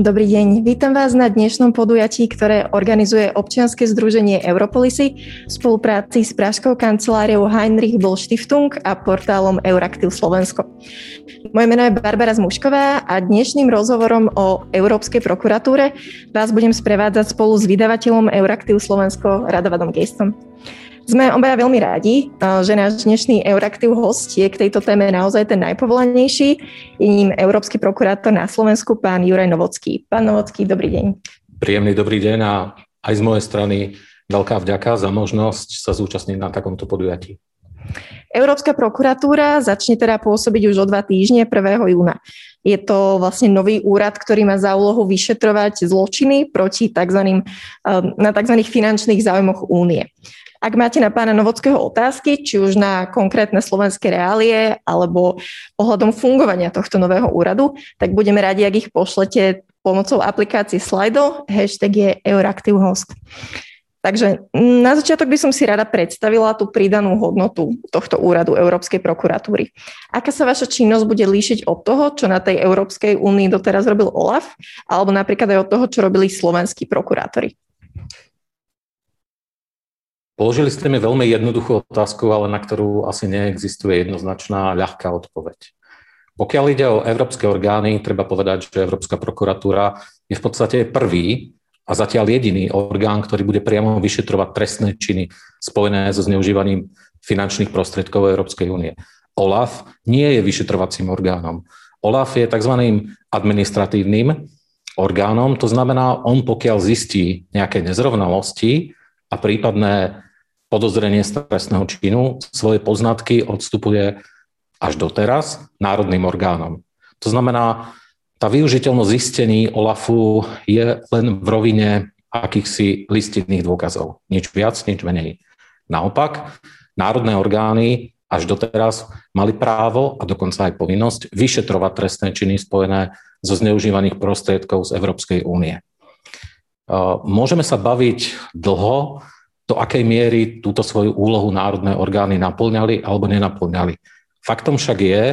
Dobrý deň, vítam vás na dnešnom podujatí, ktoré organizuje občianske združenie Europolisy v spolupráci s Pražskou kanceláriou Heinrich Boll Stiftung a portálom Euraktiv Slovensko. Moje meno je Barbara Zmušková a dnešným rozhovorom o Európskej prokuratúre vás budem sprevádzať spolu s vydavateľom Euraktiv Slovensko Radovadom Gejstom. Sme obaja veľmi radi, že náš dnešný Euraktiv host je k tejto téme naozaj ten najpovolanejší. Je ním Európsky prokurátor na Slovensku, pán Juraj Novocký. Pán Novocký, dobrý deň. Príjemný dobrý deň a aj z mojej strany veľká vďaka za možnosť sa zúčastniť na takomto podujatí. Európska prokuratúra začne teda pôsobiť už o dva týždne 1. júna. Je to vlastne nový úrad, ktorý má za úlohu vyšetrovať zločiny proti tzv. na tzv. finančných záujmoch únie. Ak máte na pána Novockého otázky, či už na konkrétne slovenské reálie alebo ohľadom fungovania tohto nového úradu, tak budeme radi, ak ich pošlete pomocou aplikácie Slido, hashtag je EuraktivHost. Takže na začiatok by som si rada predstavila tú pridanú hodnotu tohto úradu Európskej prokuratúry. Aká sa vaša činnosť bude líšiť od toho, čo na tej Európskej únii doteraz robil OLAF, alebo napríklad aj od toho, čo robili slovenskí prokurátori? Položili ste mi veľmi jednoduchú otázku, ale na ktorú asi neexistuje jednoznačná ľahká odpoveď. Pokiaľ ide o európske orgány, treba povedať, že Európska prokuratúra je v podstate prvý a zatiaľ jediný orgán, ktorý bude priamo vyšetrovať trestné činy spojené so zneužívaním finančných prostriedkov Európskej únie. OLAF nie je vyšetrovacím orgánom. OLAF je tzv. administratívnym orgánom, to znamená, on pokiaľ zistí nejaké nezrovnalosti a prípadné podozrenie z trestného činu svoje poznatky odstupuje až doteraz národným orgánom. To znamená, tá využiteľnosť zistení OLAFu je len v rovine akýchsi listinných dôkazov. Nič viac, nič menej. Naopak, národné orgány až doteraz mali právo a dokonca aj povinnosť vyšetrovať trestné činy spojené so zneužívaných prostriedkov z Európskej únie. Môžeme sa baviť dlho do akej miery túto svoju úlohu národné orgány naplňali alebo nenaplňali. Faktom však je,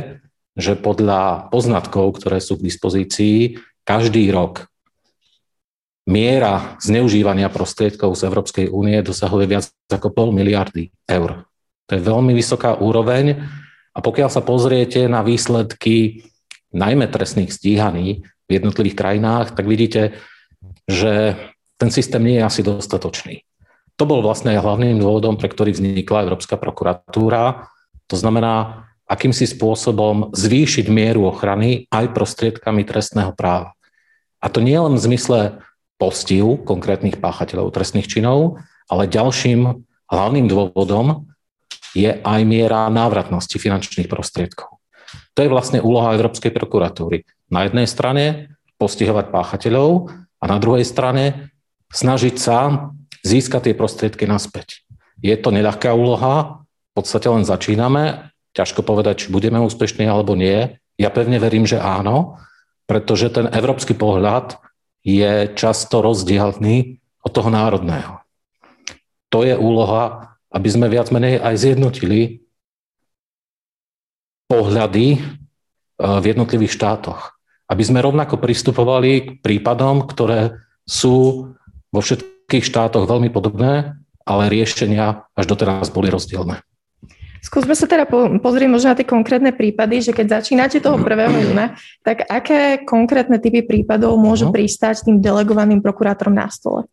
že podľa poznatkov, ktoré sú k dispozícii, každý rok miera zneužívania prostriedkov z Európskej únie dosahuje viac ako pol miliardy eur. To je veľmi vysoká úroveň a pokiaľ sa pozriete na výsledky najmä trestných stíhaní v jednotlivých krajinách, tak vidíte, že ten systém nie je asi dostatočný. To bol vlastne hlavným dôvodom, pre ktorý vznikla Európska prokuratúra. To znamená, akýmsi spôsobom zvýšiť mieru ochrany aj prostriedkami trestného práva. A to nie len v zmysle postiu konkrétnych páchateľov trestných činov, ale ďalším hlavným dôvodom je aj miera návratnosti finančných prostriedkov. To je vlastne úloha Európskej prokuratúry. Na jednej strane postihovať páchateľov a na druhej strane snažiť sa získať tie prostriedky naspäť. Je to neľahká úloha, v podstate len začíname, ťažko povedať, či budeme úspešní alebo nie. Ja pevne verím, že áno, pretože ten európsky pohľad je často rozdielný od toho národného. To je úloha, aby sme viac menej aj zjednotili pohľady e, v jednotlivých štátoch. Aby sme rovnako pristupovali k prípadom, ktoré sú vo všetkých všetkých štátoch veľmi podobné, ale riešenia až doteraz boli rozdielne. Skúsme sa teda pozrieť možno na tie konkrétne prípady, že keď začínate toho 1. júna, tak aké konkrétne typy prípadov môžu uh-huh. pristať tým delegovaným prokurátorom na stole?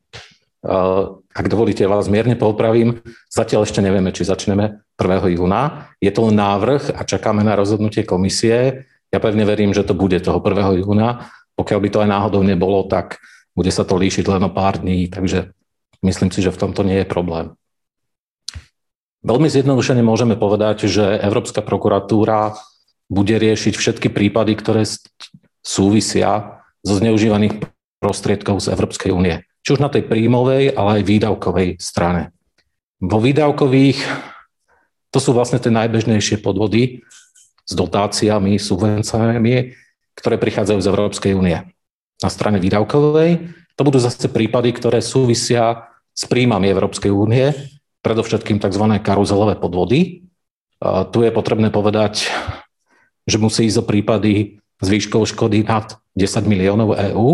Ak dovolíte, vás mierne popravím. Zatiaľ ešte nevieme, či začneme 1. júna. Je to len návrh a čakáme na rozhodnutie komisie. Ja pevne verím, že to bude toho 1. júna. Pokiaľ by to aj náhodou nebolo, tak bude sa to líšiť len o pár dní, takže myslím si, že v tomto nie je problém. Veľmi zjednodušene môžeme povedať, že Európska prokuratúra bude riešiť všetky prípady, ktoré súvisia so zneužívaných prostriedkov z Európskej únie. Či už na tej príjmovej, ale aj výdavkovej strane. Vo výdavkových to sú vlastne tie najbežnejšie podvody s dotáciami, subvenciami, ktoré prichádzajú z Európskej únie na strane výdavkovej. To budú zase prípady, ktoré súvisia s príjmami Európskej únie, predovšetkým tzv. karuzelové podvody. Tu je potrebné povedať, že musí ísť o prípady s výškou škody nad 10 miliónov EÚ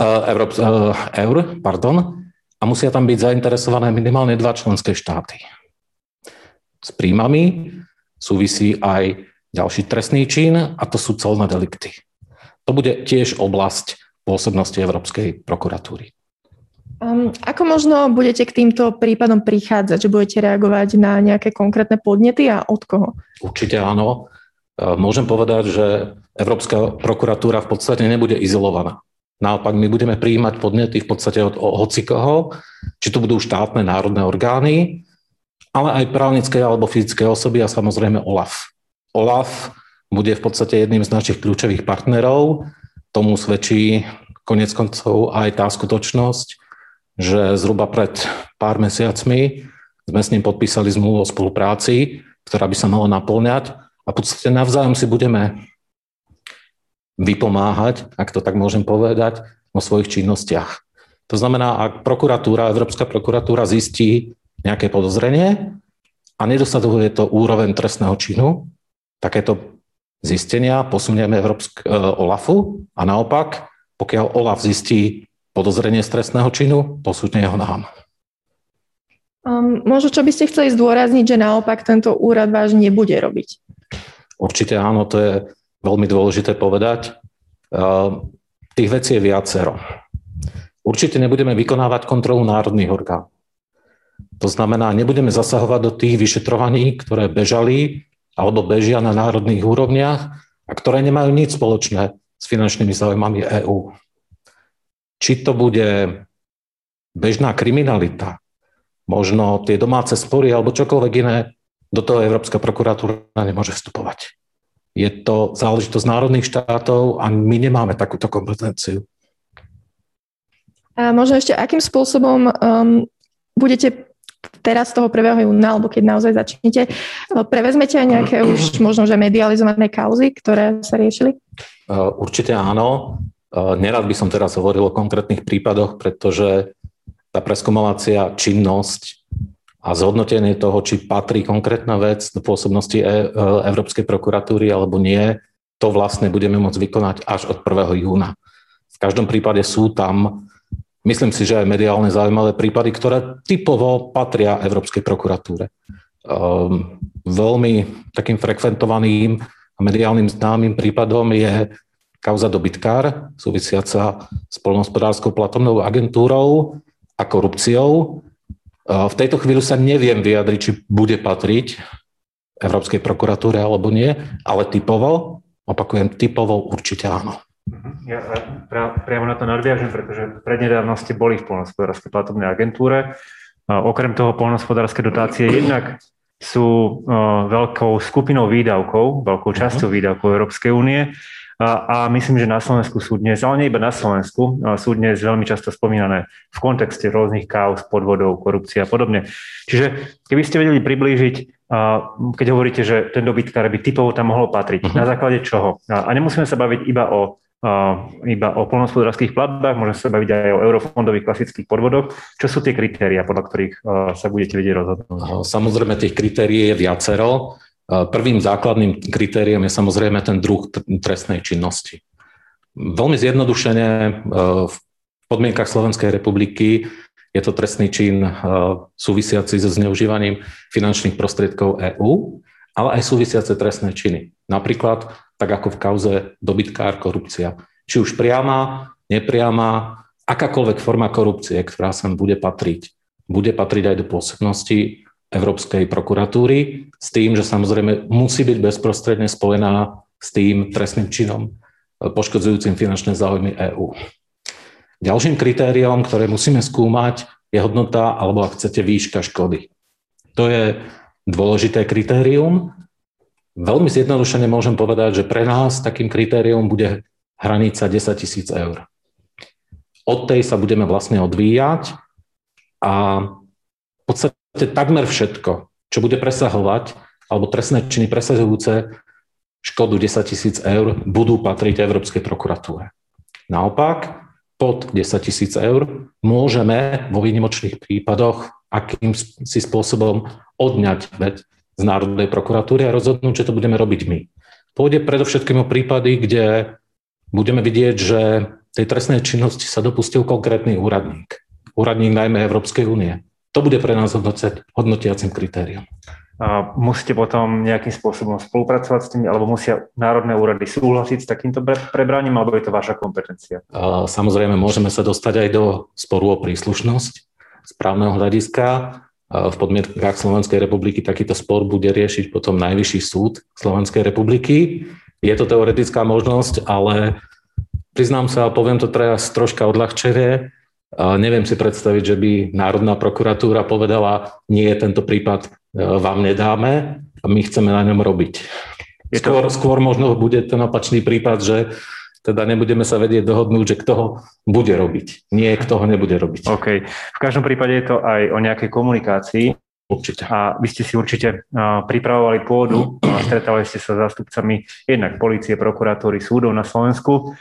uh, Európs, uh, eur, pardon, a musia tam byť zainteresované minimálne dva členské štáty. S príjmami súvisí aj ďalší trestný čin a to sú colné delikty. To bude tiež oblasť pôsobnosti Európskej prokuratúry. Um, ako možno budete k týmto prípadom prichádzať, že budete reagovať na nejaké konkrétne podnety a od koho? Určite áno. Uh, môžem povedať, že Európska prokuratúra v podstate nebude izolovaná. Naopak my budeme prijímať podnety v podstate od hocikoho, či to budú štátne národné orgány, ale aj právnické alebo fyzické osoby a samozrejme OLAF. OLAF bude v podstate jedným z našich kľúčových partnerov. Tomu svedčí konec koncov aj tá skutočnosť, že zhruba pred pár mesiacmi sme s ním podpísali zmluvu o spolupráci, ktorá by sa mala naplňať a v podstate navzájom si budeme vypomáhať, ak to tak môžem povedať, vo svojich činnostiach. To znamená, ak prokuratúra, Európska prokuratúra zistí nejaké podozrenie a nedosahuje to úroveň trestného činu, takéto zistenia posunieme Európsk, e, OLAFu a naopak, pokiaľ OLAF zistí podozrenie z trestného činu, posunie ho nám. Um, možno, čo by ste chceli zdôrazniť, že naopak tento úrad váš nebude robiť? Určite áno, to je veľmi dôležité povedať. Tých vecí je viacero. Určite nebudeme vykonávať kontrolu národných orgánov. To znamená, nebudeme zasahovať do tých vyšetrovaní, ktoré bežali alebo bežia na národných úrovniach a ktoré nemajú nič spoločné s finančnými záujmami EÚ. Či to bude bežná kriminalita, možno tie domáce spory alebo čokoľvek iné, do toho Európska prokuratúra nemôže vstupovať. Je to záležitosť národných štátov a my nemáme takúto kompetenciu. A možno ešte, akým spôsobom um, budete teraz z toho 1. júna, alebo keď naozaj začnete, uh, prevezmete aj nejaké už možno, že medializované kauzy, ktoré sa riešili? Uh, určite áno. Uh, nerad by som teraz hovoril o konkrétnych prípadoch, pretože tá preskomovacia činnosť a zhodnotenie toho, či patrí konkrétna vec do pôsobnosti e, e, Európskej prokuratúry alebo nie, to vlastne budeme môcť vykonať až od 1. júna. V každom prípade sú tam, myslím si, že aj mediálne zaujímavé prípady, ktoré typovo patria Európskej prokuratúre. Um, veľmi takým frekventovaným a mediálnym známym prípadom je kauza dobytkár, súvisiaca s polnohospodárskou platobnou agentúrou a korupciou, v tejto chvíli sa neviem vyjadriť, či bude patriť Európskej prokuratúre alebo nie, ale typovo, opakujem, typovo určite áno. Mhm. Ja priamo na to nadviažem, pretože prednedávno ste boli v polnospodárskej platobnej agentúre. Okrem toho polnospodárske dotácie jednak sú veľkou skupinou výdavkov, veľkou časťou mhm. výdavkov Európskej únie a, a myslím, že na Slovensku sú dnes, ale nie iba na Slovensku, sú dnes veľmi často spomínané v kontexte rôznych kaos, podvodov, korupcie a podobne. Čiže keby ste vedeli priblížiť, keď hovoríte, že ten dobytkár by typovo tam mohol patriť, uh-huh. na základe čoho? A nemusíme sa baviť iba o iba o polnohospodárských platbách, môžeme sa baviť aj o eurofondových klasických podvodoch. Čo sú tie kritéria, podľa ktorých sa budete vedieť rozhodnúť? Samozrejme, tých kritérií je viacero. Prvým základným kritériom je samozrejme ten druh trestnej činnosti. Veľmi zjednodušene v podmienkach Slovenskej republiky je to trestný čin súvisiaci so zneužívaním finančných prostriedkov EÚ, ale aj súvisiace trestné činy. Napríklad, tak ako v kauze dobytkár korupcia. Či už priama, nepriama, akákoľvek forma korupcie, ktorá sa bude patriť, bude patriť aj do pôsobnosti Európskej prokuratúry s tým, že samozrejme musí byť bezprostredne spojená s tým trestným činom e, poškodzujúcim finančné záujmy EÚ. Ďalším kritériom, ktoré musíme skúmať, je hodnota alebo ak chcete výška škody. To je dôležité kritérium. Veľmi zjednodušene môžem povedať, že pre nás takým kritérium bude hranica 10 tisíc eur. Od tej sa budeme vlastne odvíjať a v podstate takmer všetko, čo bude presahovať, alebo trestné činy presahujúce škodu 10 tisíc eur, budú patriť Európskej prokuratúre. Naopak, pod 10 tisíc eur môžeme vo výnimočných prípadoch akým si spôsobom odňať z Národnej prokuratúry a rozhodnúť, že to budeme robiť my. Pôjde predovšetkým o prípady, kde budeme vidieť, že tej trestnej činnosti sa dopustil konkrétny úradník. Úradník najmä Európskej únie. To bude pre nás hodnotiacim kritériom. A musíte potom nejakým spôsobom spolupracovať s tými, alebo musia národné úrady súhlasiť s takýmto prebraním, alebo je to vaša kompetencia? Samozrejme, môžeme sa dostať aj do sporu o príslušnosť správneho hľadiska. V podmienkach Slovenskej republiky takýto spor bude riešiť potom Najvyšší súd Slovenskej republiky. Je to teoretická možnosť, ale priznám sa, poviem to teraz troška odľahčenie, Neviem si predstaviť, že by Národná prokuratúra povedala, nie, tento prípad e, vám nedáme a my chceme na ňom robiť. Skôr, skôr možno bude ten opačný prípad, že teda nebudeme sa vedieť dohodnúť, že kto ho bude robiť. Nie, kto ho nebude robiť. OK. V každom prípade je to aj o nejakej komunikácii. Určite. A vy ste si určite pripravovali pôdu, a stretali ste sa s zástupcami jednak policie, prokuratúry, súdov na Slovensku.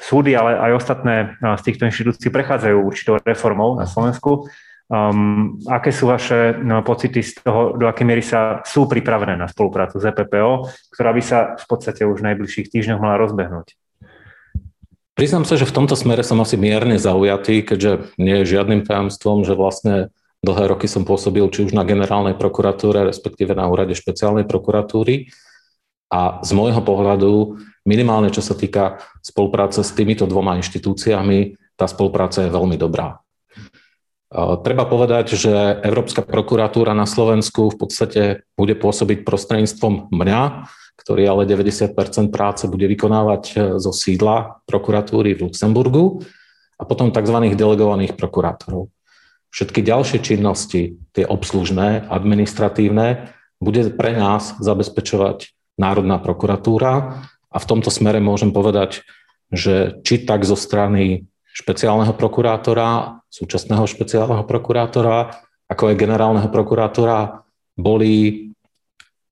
Súdy, ale aj ostatné z týchto inštitúcií prechádzajú určitou reformou na Slovensku. Um, aké sú vaše no, pocity z toho, do akej miery sa sú pripravené na spoluprácu s EPPO, ktorá by sa v podstate už v najbližších týždňoch mala rozbehnúť? Priznám sa, že v tomto smere som asi mierne zaujatý, keďže nie je žiadnym tajomstvom, že vlastne dlhé roky som pôsobil či už na generálnej prokuratúre, respektíve na úrade špeciálnej prokuratúry. A z môjho pohľadu minimálne čo sa týka spolupráce s týmito dvoma inštitúciami, tá spolupráca je veľmi dobrá. Treba povedať, že Európska prokuratúra na Slovensku v podstate bude pôsobiť prostredníctvom mňa, ktorý ale 90% práce bude vykonávať e, zo sídla prokuratúry v Luxemburgu a potom tzv. delegovaných prokurátorov. Všetky ďalšie činnosti, tie obslužné, administratívne, bude pre nás zabezpečovať Národná prokuratúra a v tomto smere môžem povedať, že či tak zo strany špeciálneho prokurátora, súčasného špeciálneho prokurátora, ako aj generálneho prokurátora, boli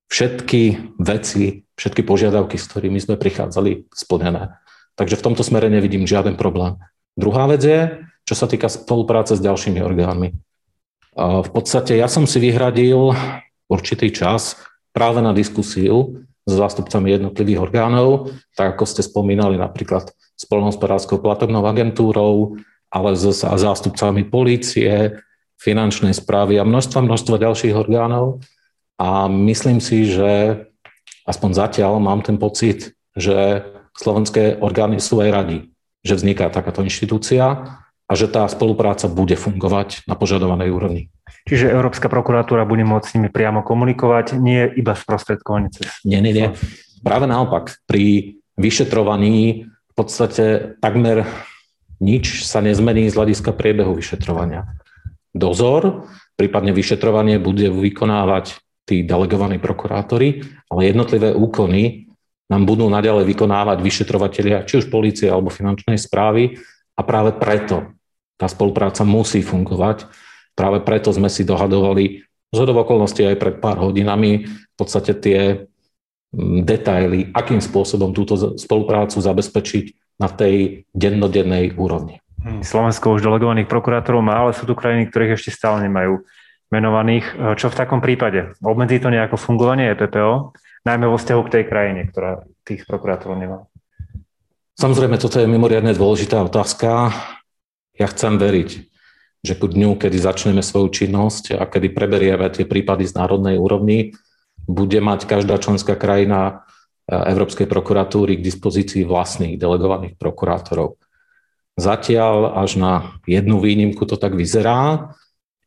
všetky veci, všetky požiadavky, s ktorými sme prichádzali, splnené. Takže v tomto smere nevidím žiaden problém. Druhá vec je, čo sa týka spolupráce s ďalšími orgánmi. V podstate ja som si vyhradil určitý čas práve na diskusiu s zástupcami jednotlivých orgánov, tak ako ste spomínali napríklad s polnohospodárskou platobnou agentúrou, ale s zástupcami polície, finančnej správy a množstva, množstva ďalších orgánov. A myslím si, že aspoň zatiaľ mám ten pocit, že slovenské orgány sú aj radi, že vzniká takáto inštitúcia a že tá spolupráca bude fungovať na požadovanej úrovni. Čiže Európska prokuratúra bude môcť s nimi priamo komunikovať, nie iba sprostredkovanie cez... Nie, nie, nie. Práve naopak, pri vyšetrovaní v podstate takmer nič sa nezmení z hľadiska priebehu vyšetrovania. Dozor, prípadne vyšetrovanie bude vykonávať tí delegovaní prokurátori, ale jednotlivé úkony nám budú naďalej vykonávať vyšetrovateľia, či už policie alebo finančnej správy a práve preto tá spolupráca musí fungovať. Práve preto sme si dohadovali z okolností aj pred pár hodinami v podstate tie mm, detaily, akým spôsobom túto spoluprácu zabezpečiť na tej dennodennej úrovni. Hm, Slovensko už delegovaných prokurátorov má, ale sú tu krajiny, ktorých ešte stále nemajú menovaných. Čo v takom prípade? Obmedzí to nejako fungovanie EPPO, najmä vo vzťahu k tej krajine, ktorá tých prokurátorov nemá? Samozrejme, toto je mimoriadne dôležitá otázka. Ja chcem veriť, že ku dňu, kedy začneme svoju činnosť a kedy preberieme tie prípady z národnej úrovni, bude mať každá členská krajina e, Európskej prokuratúry k dispozícii vlastných delegovaných prokurátorov. Zatiaľ až na jednu výnimku to tak vyzerá.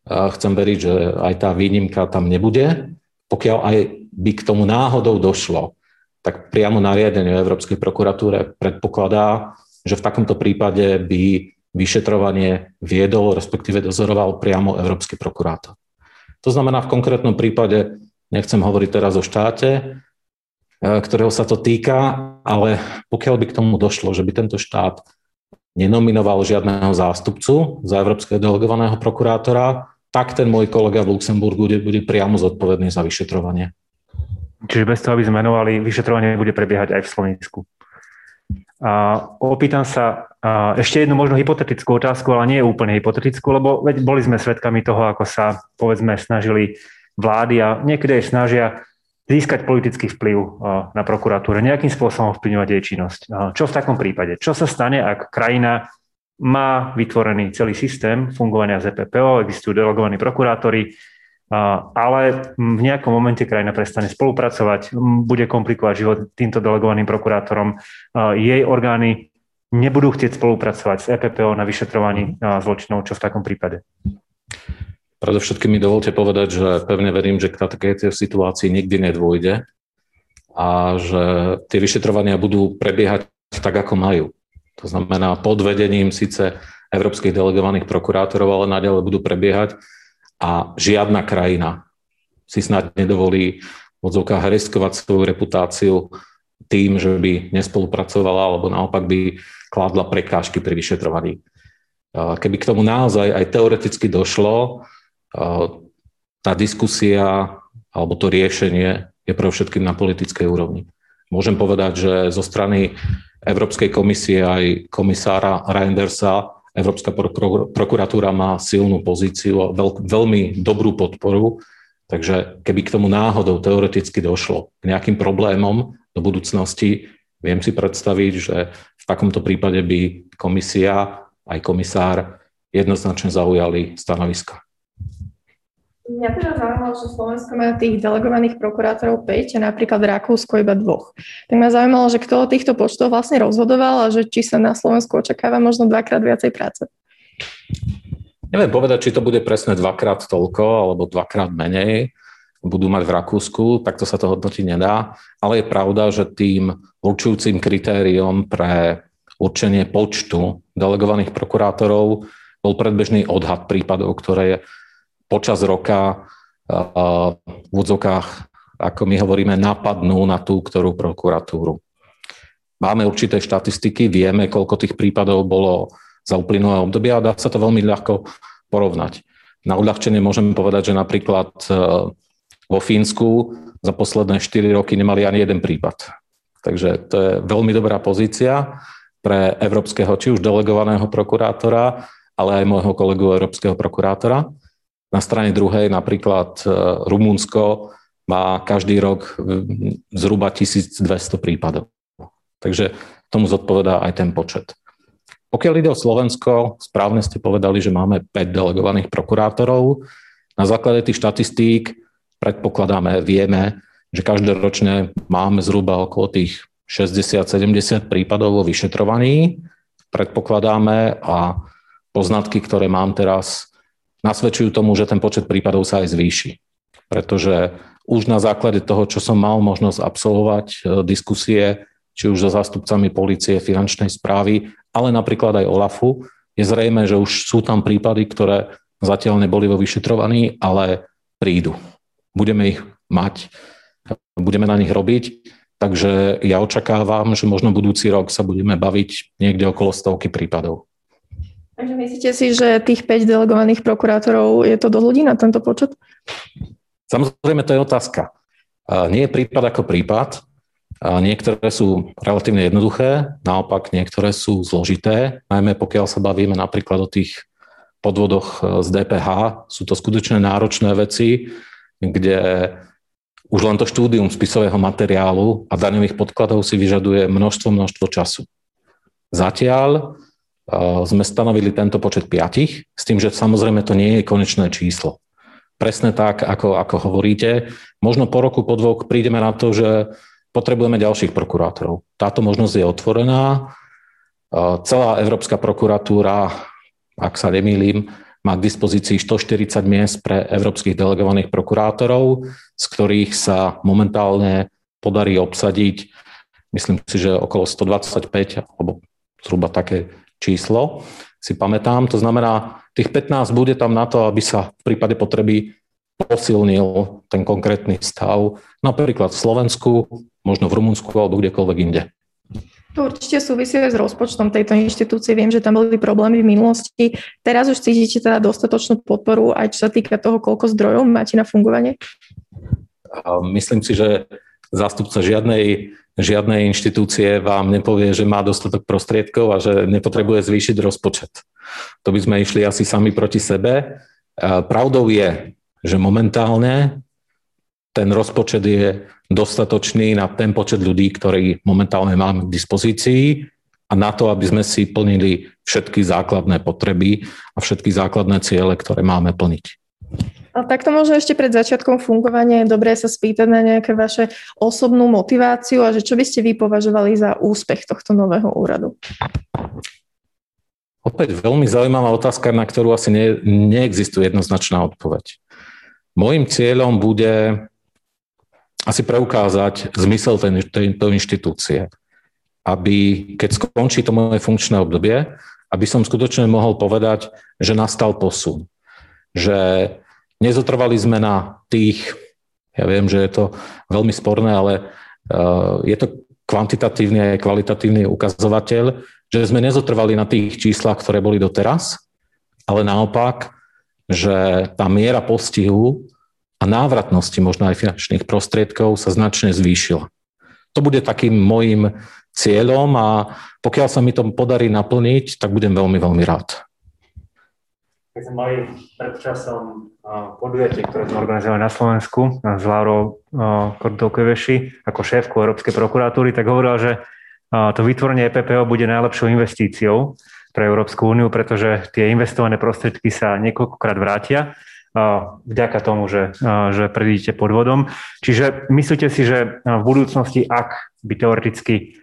Chcem veriť, že aj tá výnimka tam nebude. Pokiaľ aj by k tomu náhodou došlo, tak priamo nariadenie Európskej prokuratúre predpokladá, že v takomto prípade by vyšetrovanie viedol, respektíve dozoroval priamo Európsky prokurátor. To znamená, v konkrétnom prípade, nechcem hovoriť teraz o štáte, e, ktorého sa to týka, ale pokiaľ by k tomu došlo, že by tento štát nenominoval žiadneho zástupcu za európskeho delegovaného prokurátora, tak ten môj kolega v Luxemburgu bude, bude priamo zodpovedný za vyšetrovanie. Čiže bez toho, aby sme menovali, vyšetrovanie bude prebiehať aj v Slovensku. A opýtam sa ešte jednu možno hypotetickú otázku, ale nie je úplne hypotetickú, lebo boli sme svedkami toho, ako sa povedzme snažili vlády a niekedy aj snažia získať politický vplyv na prokuratúre, nejakým spôsobom vplyvňovať jej činnosť. Čo v takom prípade? Čo sa stane, ak krajina má vytvorený celý systém fungovania ZPPO, existujú delegovaní prokurátori, ale v nejakom momente krajina prestane spolupracovať, bude komplikovať život týmto delegovaným prokurátorom, jej orgány nebudú chcieť spolupracovať s EPPO na vyšetrovaní zločinov, čo v takom prípade? Predovšetkým mi dovolte povedať, že pevne verím, že k takejto situácii nikdy nedôjde a že tie vyšetrovania budú prebiehať tak, ako majú. To znamená pod vedením síce európskych delegovaných prokurátorov, ale naďalej budú prebiehať a žiadna krajina si snad nedovolí v odzvukách riskovať svoju reputáciu tým, že by nespolupracovala alebo naopak by kládla prekážky pri vyšetrovaní. Keby k tomu naozaj aj teoreticky došlo, tá diskusia alebo to riešenie je pre všetkým na politickej úrovni. Môžem povedať, že zo strany Európskej komisie aj komisára Reindersa Európska prokuratúra má silnú pozíciu a veľ, veľmi dobrú podporu, takže keby k tomu náhodou teoreticky došlo k nejakým problémom do budúcnosti, viem si predstaviť, že v takomto prípade by komisia aj komisár jednoznačne zaujali stanoviska. Mňa teda zaujímalo, že Slovensko má tých delegovaných prokurátorov 5 a napríklad Rakúsko iba dvoch. Tak ma zaujímalo, že kto o týchto počtoch vlastne rozhodoval a že či sa na Slovensku očakáva možno dvakrát viacej práce. Neviem povedať, či to bude presne dvakrát toľko alebo dvakrát menej budú mať v Rakúsku, takto sa to hodnotiť nedá, ale je pravda, že tým určujúcim kritériom pre určenie počtu delegovaných prokurátorov bol predbežný odhad prípadov, ktoré počas roka v údzokách, ako my hovoríme, napadnú na tú, ktorú prokuratúru. Máme určité štatistiky, vieme, koľko tých prípadov bolo za uplynulé obdobie a dá sa to veľmi ľahko porovnať. Na uľahčenie môžem povedať, že napríklad e, vo Fínsku za posledné 4 roky nemali ani jeden prípad. Takže to je veľmi dobrá pozícia pre európskeho, či už delegovaného prokurátora, ale aj môjho kolegu európskeho prokurátora. Na strane druhej napríklad e, Rumunsko má každý rok zhruba 1200 prípadov. Takže tomu zodpovedá aj ten počet. Pokiaľ ide o Slovensko, správne ste povedali, že máme 5 delegovaných prokurátorov. Na základe tých štatistík predpokladáme, vieme, že každoročne máme zhruba okolo tých 60-70 prípadov vo vyšetrovaní. Predpokladáme a poznatky, ktoré mám teraz, nasvedčujú tomu, že ten počet prípadov sa aj zvýši. Pretože už na základe toho, čo som mal možnosť absolvovať e, diskusie, či už so zástupcami policie, finančnej správy, ale napríklad aj OLAFu, je zrejme, že už sú tam prípady, ktoré zatiaľ neboli vo vyšetrovaní, ale prídu. Budeme ich mať, budeme na nich robiť, takže ja očakávam, že možno budúci rok sa budeme baviť niekde okolo stovky prípadov. Takže myslíte si, že tých 5 delegovaných prokurátorov je to do ľudí na tento počet? Samozrejme, to je otázka. Nie je prípad ako prípad. Niektoré sú relatívne jednoduché, naopak niektoré sú zložité, najmä pokiaľ sa bavíme napríklad o tých podvodoch z DPH. Sú to skutočne náročné veci, kde už len to štúdium spisového materiálu a daňových podkladov si vyžaduje množstvo, množstvo času. Zatiaľ sme stanovili tento počet piatich, s tým, že samozrejme to nie je konečné číslo. Presne tak, ako, ako hovoríte. Možno po roku, po dvoch prídeme na to, že potrebujeme ďalších prokurátorov. Táto možnosť je otvorená. Celá Európska prokuratúra, ak sa nemýlim, má k dispozícii 140 miest pre európskych delegovaných prokurátorov, z ktorých sa momentálne podarí obsadiť, myslím si, že okolo 125, alebo zhruba také číslo, si pamätám. To znamená, tých 15 bude tam na to, aby sa v prípade potreby posilnil ten konkrétny stav, napríklad v Slovensku, možno v Rumunsku alebo kdekoľvek inde. To určite súvisí s rozpočtom tejto inštitúcie. Viem, že tam boli problémy v minulosti. Teraz už cítite teda dostatočnú podporu, aj čo sa týka toho, koľko zdrojov máte na fungovanie? Myslím si, že zástupca žiadnej žiadnej inštitúcie vám nepovie, že má dostatok prostriedkov a že nepotrebuje zvýšiť rozpočet. To by sme išli asi sami proti sebe. Pravdou je, že momentálne ten rozpočet je dostatočný na ten počet ľudí, ktorý momentálne máme k dispozícii a na to, aby sme si plnili všetky základné potreby a všetky základné ciele, ktoré máme plniť. A takto možno ešte pred začiatkom fungovania je dobré sa spýtať na nejaké vaše osobnú motiváciu a že čo by ste vy považovali za úspech tohto nového úradu? Opäť veľmi zaujímavá otázka, na ktorú asi ne, neexistuje jednoznačná odpoveď. Mojím cieľom bude asi preukázať zmysel tejto inštitúcie, aby keď skončí to moje funkčné obdobie, aby som skutočne mohol povedať, že nastal posun. Že nezotrvali sme na tých, ja viem, že je to veľmi sporné, ale uh, je to kvantitatívny a kvalitatívny ukazovateľ, že sme nezotrvali na tých číslach, ktoré boli doteraz, ale naopak, že tá miera postihu a návratnosti možno aj finančných prostriedkov sa značne zvýšila. To bude takým môjim cieľom a pokiaľ sa mi to podarí naplniť, tak budem veľmi, veľmi rád. Keď sme mali pred časom podujatie, ktoré sme organizovali na Slovensku s Laurou Kordokeveši ako šéfku Európskej prokuratúry, tak hovorila, že to vytvorenie EPPO bude najlepšou investíciou pre Európsku úniu, pretože tie investované prostriedky sa niekoľkokrát vrátia vďaka tomu, že, že predídete podvodom. Čiže myslíte si, že v budúcnosti, ak by teoreticky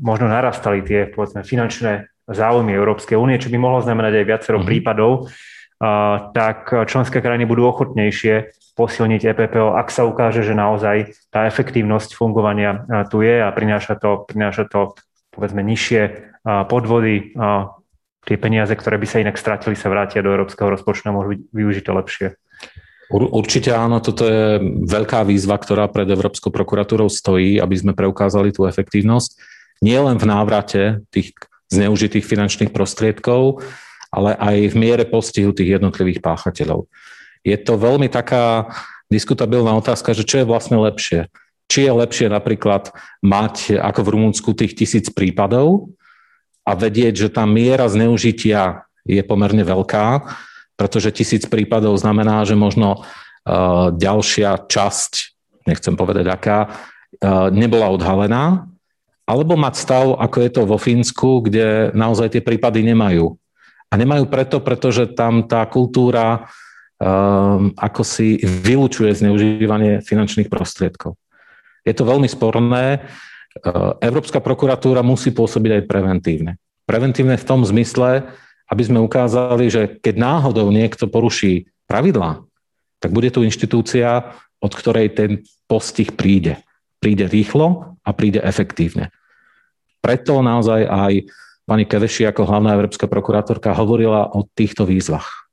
možno narastali tie povedzme, finančné záujmy Európskej únie, čo by mohlo znamenať aj viacero mm-hmm. prípadov, tak členské krajiny budú ochotnejšie posilniť EPPO, ak sa ukáže, že naozaj tá efektívnosť fungovania tu je a prináša to, prináša to povedzme nižšie podvody, tie peniaze, ktoré by sa inak stratili, sa vrátia do európskeho rozpočtu a môžu byť využité lepšie. Určite áno, toto je veľká výzva, ktorá pred Európskou prokuratúrou stojí, aby sme preukázali tú efektívnosť. Nie len v návrate tých zneužitých finančných prostriedkov, ale aj v miere postihu tých jednotlivých páchateľov. Je to veľmi taká diskutabilná otázka, že čo je vlastne lepšie. Či je lepšie napríklad mať ako v Rumunsku tých tisíc prípadov a vedieť, že tá miera zneužitia je pomerne veľká, pretože tisíc prípadov znamená, že možno uh, ďalšia časť, nechcem povedať aká, uh, nebola odhalená, alebo mať stav, ako je to vo Fínsku, kde naozaj tie prípady nemajú. A nemajú preto, pretože tam tá kultúra um, ako si vylúčuje zneužívanie finančných prostriedkov. Je to veľmi sporné. Európska prokuratúra musí pôsobiť aj preventívne. Preventívne v tom zmysle, aby sme ukázali, že keď náhodou niekto poruší pravidlá, tak bude tu inštitúcia, od ktorej ten postih príde. Príde rýchlo a príde efektívne. Preto naozaj aj pani Keveši ako hlavná európska prokurátorka hovorila o týchto výzvach.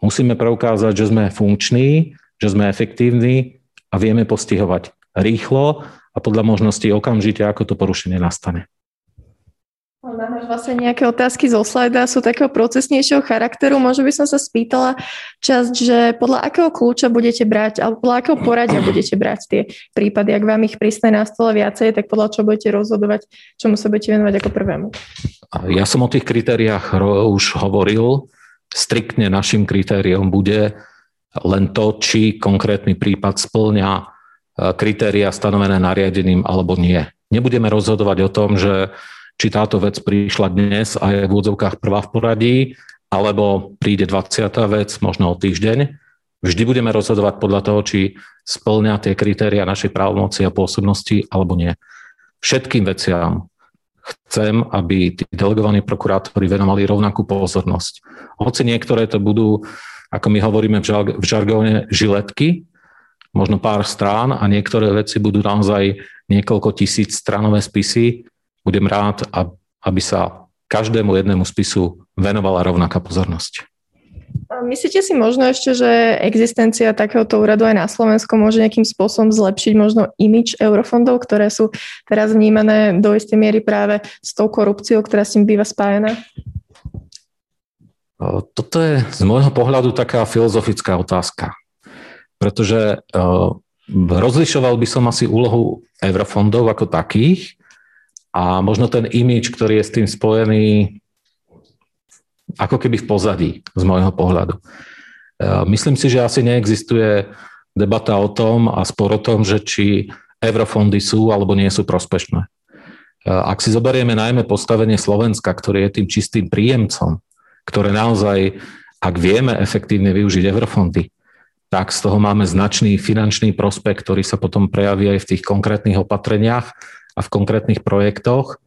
Musíme preukázať, že sme funkční, že sme efektívni a vieme postihovať rýchlo a podľa možností okamžite, ako to porušenie nastane. Máš vlastne nejaké otázky zo slajda, sú takého procesnejšieho charakteru. Možno by som sa spýtala časť, že podľa akého kľúča budete brať, alebo podľa akého poradia budete brať tie prípady. Ak vám ich pristane na stole viacej, tak podľa čo budete rozhodovať, čomu sa budete venovať ako prvému? Ja som o tých kritériách už hovoril. Striktne našim kritériom bude len to, či konkrétny prípad splňa kritéria stanovené nariadením alebo nie. Nebudeme rozhodovať o tom, že či táto vec prišla dnes a je v údzovkách prvá v poradí, alebo príde 20. vec, možno o týždeň. Vždy budeme rozhodovať podľa toho, či splňa tie kritéria našej právomoci a pôsobnosti alebo nie. Všetkým veciam chcem, aby tí delegovaní prokurátori venovali rovnakú pozornosť. Hoci niektoré to budú, ako my hovoríme v žargóne, žiletky, možno pár strán a niektoré veci budú naozaj niekoľko tisíc stranové spisy, budem rád, aby sa každému jednému spisu venovala rovnaká pozornosť. Myslíte si možno ešte, že existencia takéhoto úradu aj na Slovensku môže nejakým spôsobom zlepšiť možno imič eurofondov, ktoré sú teraz vnímané do istej miery práve s tou korupciou, ktorá s tým býva spájená? Toto je z môjho pohľadu taká filozofická otázka, pretože rozlišoval by som asi úlohu eurofondov ako takých a možno ten imič, ktorý je s tým spojený ako keby v pozadí z môjho pohľadu. E, myslím si, že asi neexistuje debata o tom a spor o tom, že či eurofondy sú alebo nie sú prospešné. Ak si zoberieme najmä postavenie Slovenska, ktoré je tým čistým príjemcom, ktoré naozaj, ak vieme efektívne využiť eurofondy, tak z toho máme značný finančný prospekt, ktorý sa potom prejaví aj v tých konkrétnych opatreniach a v konkrétnych projektoch,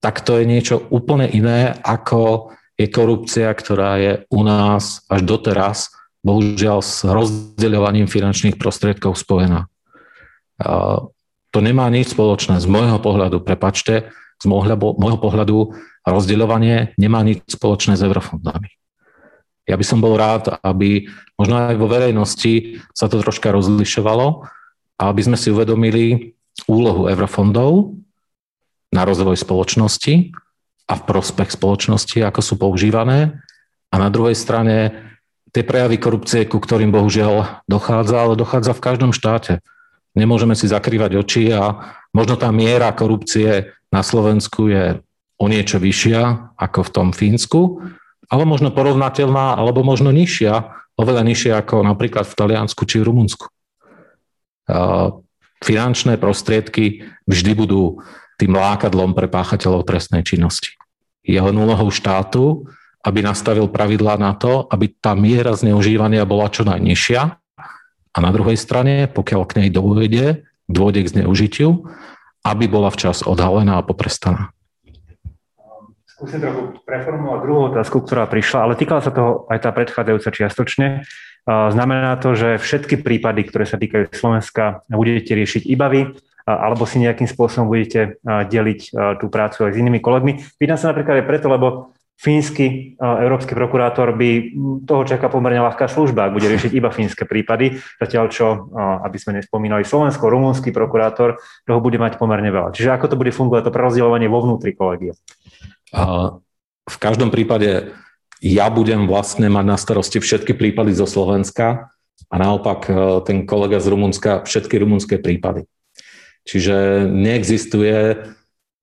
tak to je niečo úplne iné, ako je korupcia, ktorá je u nás až doteraz, bohužiaľ s rozdeľovaním finančných prostriedkov spojená. To nemá nič spoločné z môjho pohľadu, prepačte, z môjho, pohľadu rozdeľovanie nemá nič spoločné s eurofondami. Ja by som bol rád, aby možno aj vo verejnosti sa to troška rozlišovalo a aby sme si uvedomili úlohu eurofondov na rozvoj spoločnosti a v prospech spoločnosti, ako sú používané. A na druhej strane tie prejavy korupcie, ku ktorým bohužiaľ dochádza, ale dochádza v každom štáte. Nemôžeme si zakrývať oči a možno tá miera korupcie na Slovensku je o niečo vyššia ako v tom Fínsku, ale možno porovnateľná, alebo možno nižšia, oveľa nižšia ako napríklad v Taliansku či v Rumunsku. Finančné prostriedky vždy budú tým lákadlom pre páchateľov trestnej činnosti. Jeho úlohou štátu, aby nastavil pravidlá na to, aby tá miera zneužívania bola čo najnižšia a na druhej strane, pokiaľ k nej dôjde, dôjde k zneužitiu, aby bola včas odhalená a potrestaná. Skúsim trochu preformulovať druhú otázku, ktorá prišla, ale týkala sa toho aj tá predchádzajúca čiastočne. Znamená to, že všetky prípady, ktoré sa týkajú Slovenska, budete riešiť iba vy, alebo si nejakým spôsobom budete deliť tú prácu aj s inými kolegmi. Pýtam sa napríklad aj preto, lebo fínsky európsky prokurátor by toho čaká pomerne ľahká služba, ak bude riešiť iba fínske prípady, zatiaľ čo, aby sme nespomínali Slovensko, rumúnsky prokurátor, toho bude mať pomerne veľa. Čiže ako to bude fungovať to prerozdeľovanie vo vnútri kolegia? V každom prípade ja budem vlastne mať na starosti všetky prípady zo Slovenska a naopak e, ten kolega z Rumunska všetky rumunské prípady. Čiže neexistuje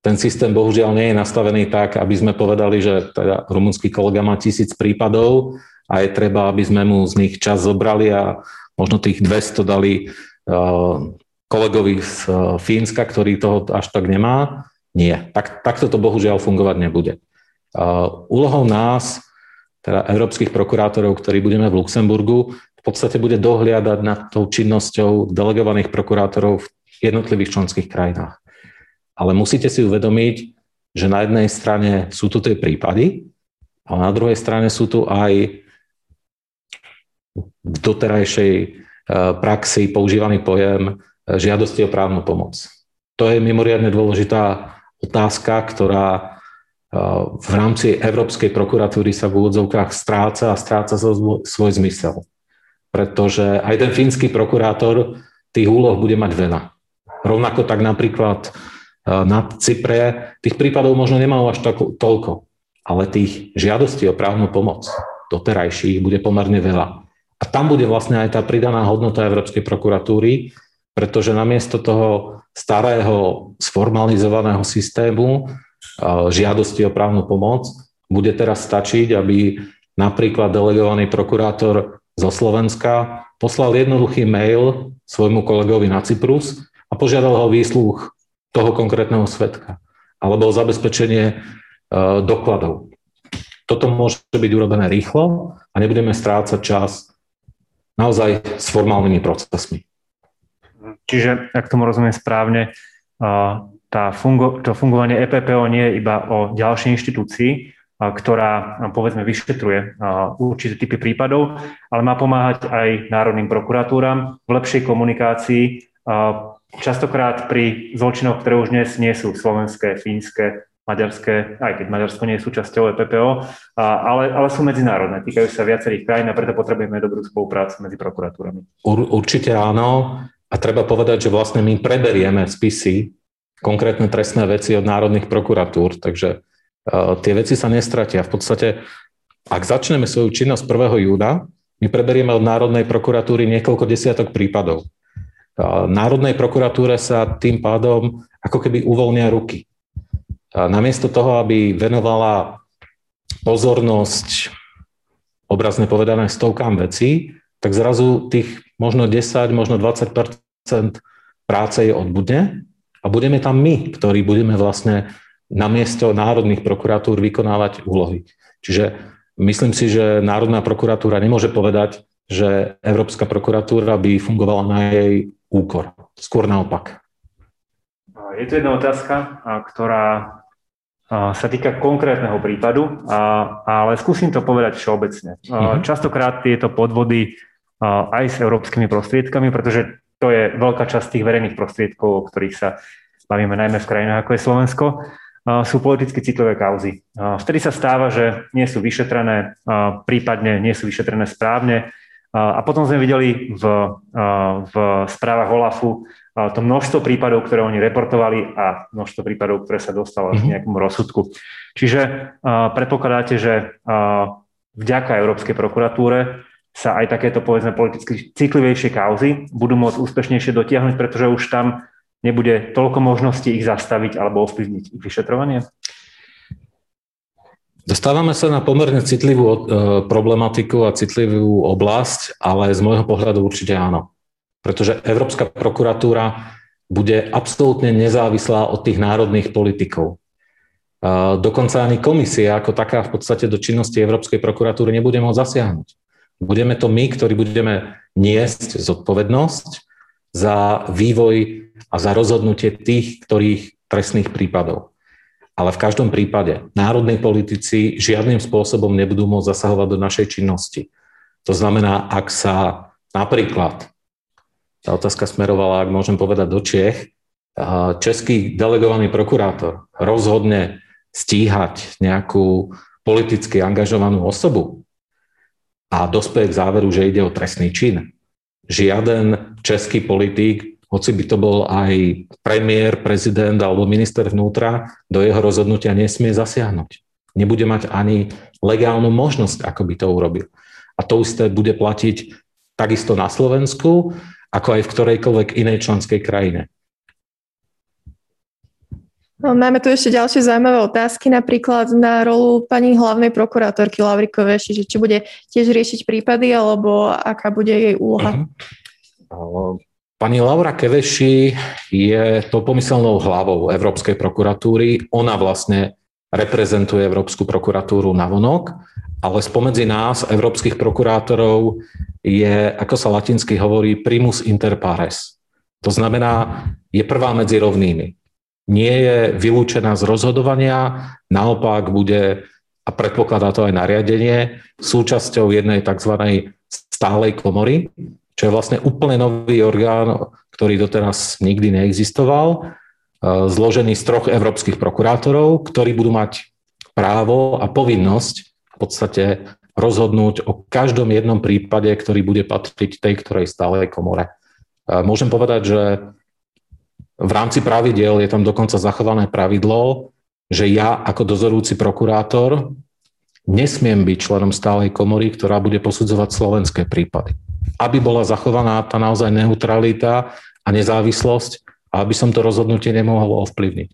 ten systém bohužiaľ nie je nastavený tak, aby sme povedali, že teda rumunský kolega má tisíc prípadov a je treba, aby sme mu z nich čas zobrali a možno tých 200 dali uh, kolegovi z uh, Fínska, ktorý toho až tak nemá. Nie, tak, takto to bohužiaľ fungovať nebude. Úlohou nás, teda európskych prokurátorov, ktorí budeme v Luxemburgu, v podstate bude dohliadať nad tou činnosťou delegovaných prokurátorov v jednotlivých členských krajinách. Ale musíte si uvedomiť, že na jednej strane sú tu tie prípady, ale na druhej strane sú tu aj v doterajšej e, praxi používaný pojem e, žiadosti o právnu pomoc. To je mimoriadne dôležitá otázka, ktorá e, v rámci Európskej prokuratúry sa v úvodzovkách stráca a stráca svoj zmysel. Pretože aj ten fínsky prokurátor tých úloh bude mať veľa. Rovnako tak napríklad na Cypre tých prípadov možno nemalo až tak, toľko, ale tých žiadostí o právnu pomoc doterajších bude pomerne veľa. A tam bude vlastne aj tá pridaná hodnota Európskej prokuratúry, pretože namiesto toho starého sformalizovaného systému žiadosti o právnu pomoc bude teraz stačiť, aby napríklad delegovaný prokurátor zo Slovenska poslal jednoduchý mail svojmu kolegovi na Cyprus a požiadal ho výsluch toho konkrétneho svetka alebo o zabezpečenie e, dokladov. Toto môže byť urobené rýchlo a nebudeme strácať čas naozaj s formálnymi procesmi. Čiže, ak tomu rozumiem správne, e, tá fungo, to fungovanie EPPO nie je iba o ďalšej inštitúcii, e, ktorá, povedzme, vyšetruje určité typy prípadov, ale má pomáhať aj národným prokuratúram v lepšej komunikácii častokrát pri zločinoch, ktoré už dnes nie sú slovenské, fínske, maďarské, aj keď Maďarsko nie je súčasťou EPPO, ale, ale sú medzinárodné, týkajú sa viacerých krajín a preto potrebujeme dobrú spoluprácu medzi prokuratúrami. Ur, určite áno a treba povedať, že vlastne my preberieme spisy, konkrétne trestné veci od národných prokuratúr, takže uh, tie veci sa nestratia. V podstate, ak začneme svoju činnosť 1. júna, my preberieme od Národnej prokuratúry niekoľko desiatok prípadov. Národnej prokuratúre sa tým pádom ako keby uvoľnia ruky. Namiesto toho, aby venovala pozornosť, obrazne povedané, stovkám vecí, tak zrazu tých možno 10, možno 20% práce je odbudne a budeme tam my, ktorí budeme vlastne na miesto národných prokuratúr vykonávať úlohy. Čiže myslím si, že Národná prokuratúra nemôže povedať, že Európska prokuratúra by fungovala na jej úkor. Skôr naopak. Je tu jedna otázka, ktorá sa týka konkrétneho prípadu, ale skúsim to povedať všeobecne. Mhm. Častokrát tieto podvody aj s európskymi prostriedkami, pretože to je veľká časť tých verejných prostriedkov, o ktorých sa bavíme najmä v krajinách ako je Slovensko, sú politicky citlivé kauzy. Vtedy sa stáva, že nie sú vyšetrené, prípadne nie sú vyšetrené správne, a potom sme videli v, v správach OLAFu to množstvo prípadov, ktoré oni reportovali a množstvo prípadov, ktoré sa dostalo až k mhm. nejakému rozsudku. Čiže predpokladáte, že vďaka Európskej prokuratúre sa aj takéto, povedzme, politicky citlivejšie kauzy budú môcť úspešnejšie dotiahnuť, pretože už tam nebude toľko možností ich zastaviť alebo ovplyvniť ich vyšetrovanie? Dostávame sa na pomerne citlivú e, problematiku a citlivú oblasť, ale z môjho pohľadu určite áno. Pretože Európska prokuratúra bude absolútne nezávislá od tých národných politikov. E, dokonca ani komisia ako taká v podstate do činnosti Európskej prokuratúry nebude môcť zasiahnuť. Budeme to my, ktorí budeme niesť zodpovednosť za vývoj a za rozhodnutie tých, ktorých trestných prípadov. Ale v každom prípade národní politici žiadnym spôsobom nebudú môcť zasahovať do našej činnosti. To znamená, ak sa napríklad, tá otázka smerovala, ak môžem povedať, do Čech, český delegovaný prokurátor rozhodne stíhať nejakú politicky angažovanú osobu a dospeje k záveru, že ide o trestný čin. Žiaden český politik hoci by to bol aj premiér, prezident alebo minister vnútra, do jeho rozhodnutia nesmie zasiahnuť. Nebude mať ani legálnu možnosť, ako by to urobil. A to isté bude platiť takisto na Slovensku, ako aj v ktorejkoľvek inej členskej krajine. No, máme tu ešte ďalšie zaujímavé otázky, napríklad na rolu pani hlavnej prokurátorky Lavrikovej, že či bude tiež riešiť prípady, alebo aká bude jej úloha. Uh-huh. Pani Laura Keveši je to pomyselnou hlavou Európskej prokuratúry. Ona vlastne reprezentuje Európsku prokuratúru na vonok, ale spomedzi nás, európskych prokurátorov, je, ako sa latinsky hovorí, primus inter pares. To znamená, je prvá medzi rovnými. Nie je vylúčená z rozhodovania, naopak bude, a predpokladá to aj nariadenie, súčasťou jednej tzv. stálej komory, čo je vlastne úplne nový orgán, ktorý doteraz nikdy neexistoval, e, zložený z troch európskych prokurátorov, ktorí budú mať právo a povinnosť v podstate rozhodnúť o každom jednom prípade, ktorý bude patriť tej ktorej stálej komore. E, môžem povedať, že v rámci pravidiel je tam dokonca zachované pravidlo, že ja ako dozorúci prokurátor nesmiem byť členom stálej komory, ktorá bude posudzovať slovenské prípady aby bola zachovaná tá naozaj neutralita a nezávislosť a aby som to rozhodnutie nemohol ovplyvniť.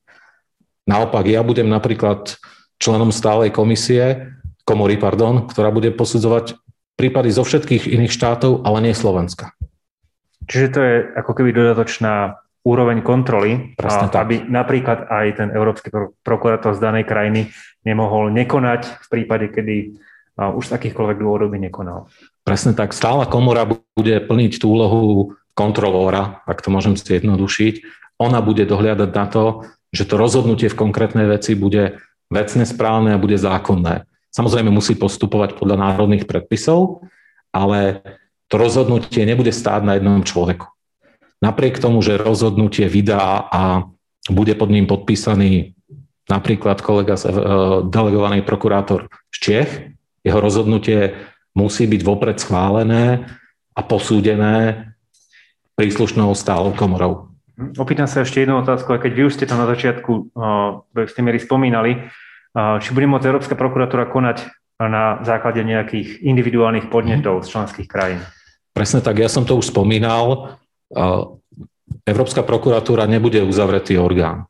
Naopak, ja budem napríklad členom stálej komisie, komory, pardon, ktorá bude posudzovať prípady zo všetkých iných štátov, ale nie Slovenska. Čiže to je ako keby dodatočná úroveň kontroly, a, aby napríklad aj ten európsky prokurátor z danej krajiny nemohol nekonať v prípade, kedy už z akýchkoľvek dôvodov by nekonal. Presne tak. Stála komora bude plniť tú úlohu kontrolóra, ak to môžem si jednodušiť. Ona bude dohliadať na to, že to rozhodnutie v konkrétnej veci bude vecne správne a bude zákonné. Samozrejme musí postupovať podľa národných predpisov, ale to rozhodnutie nebude stáť na jednom človeku. Napriek tomu, že rozhodnutie vydá a bude pod ním podpísaný napríklad kolega, e, delegovaný prokurátor z Čech, jeho rozhodnutie musí byť vopred schválené a posúdené príslušnou stálou komorou. Opýtam sa ešte jednu otázku, a keď vy už ste to na začiatku uh, ste mi spomínali, uh, či bude môcť Európska prokuratúra konať na základe nejakých individuálnych podnetov z členských krajín? Presne tak, ja som to už spomínal. Európska prokuratúra nebude uzavretý orgán.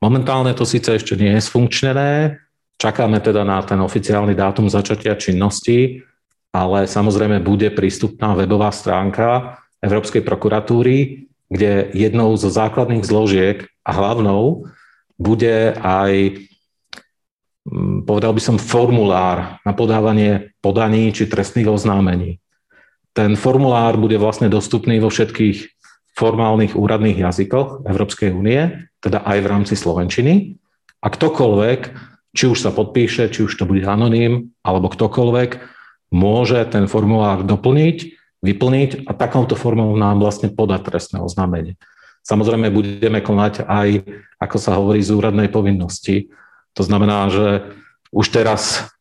Momentálne to síce ešte nie je sfunkčnené, Čakáme teda na ten oficiálny dátum začatia činnosti, ale samozrejme bude prístupná webová stránka Európskej prokuratúry, kde jednou zo základných zložiek a hlavnou bude aj, mm, povedal by som, formulár na podávanie podaní či trestných oznámení. Ten formulár bude vlastne dostupný vo všetkých formálnych úradných jazykoch Európskej únie, teda aj v rámci Slovenčiny. A ktokoľvek, či už sa podpíše, či už to bude anoním, alebo ktokoľvek, môže ten formulár doplniť, vyplniť a takouto formou nám vlastne podať trestné oznámenie. Samozrejme budeme konať aj, ako sa hovorí, z úradnej povinnosti. To znamená, že už teraz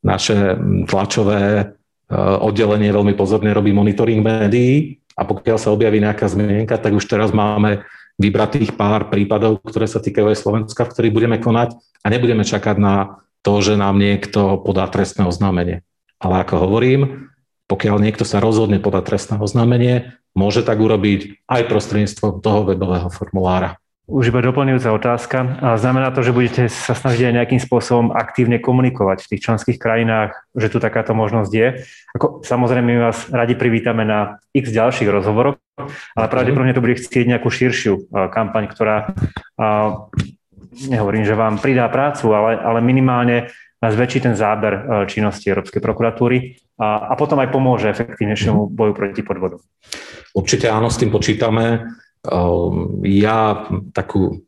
naše tlačové oddelenie veľmi pozorne robí monitoring médií a pokiaľ sa objaví nejaká zmienka, tak už teraz máme vybratých pár prípadov, ktoré sa týkajú aj Slovenska, v ktorých budeme konať a nebudeme čakať na to, že nám niekto podá trestné oznámenie. Ale ako hovorím, pokiaľ niekto sa rozhodne podať trestné oznámenie, môže tak urobiť aj prostredníctvom toho webového formulára. Už iba doplňujúca otázka. Znamená to, že budete sa snažiť aj nejakým spôsobom aktívne komunikovať v tých členských krajinách, že tu takáto možnosť je. Ako, samozrejme, my vás radi privítame na x ďalších rozhovoroch, ale pravdepodobne to bude chcieť nejakú širšiu kampaň, ktorá, nehovorím, že vám pridá prácu, ale, ale minimálne zväčší ten záber činnosti Európskej prokuratúry a, a potom aj pomôže efektívnejšiemu boju proti podvodu. Určite áno, s tým počítame. Ehm, ja takú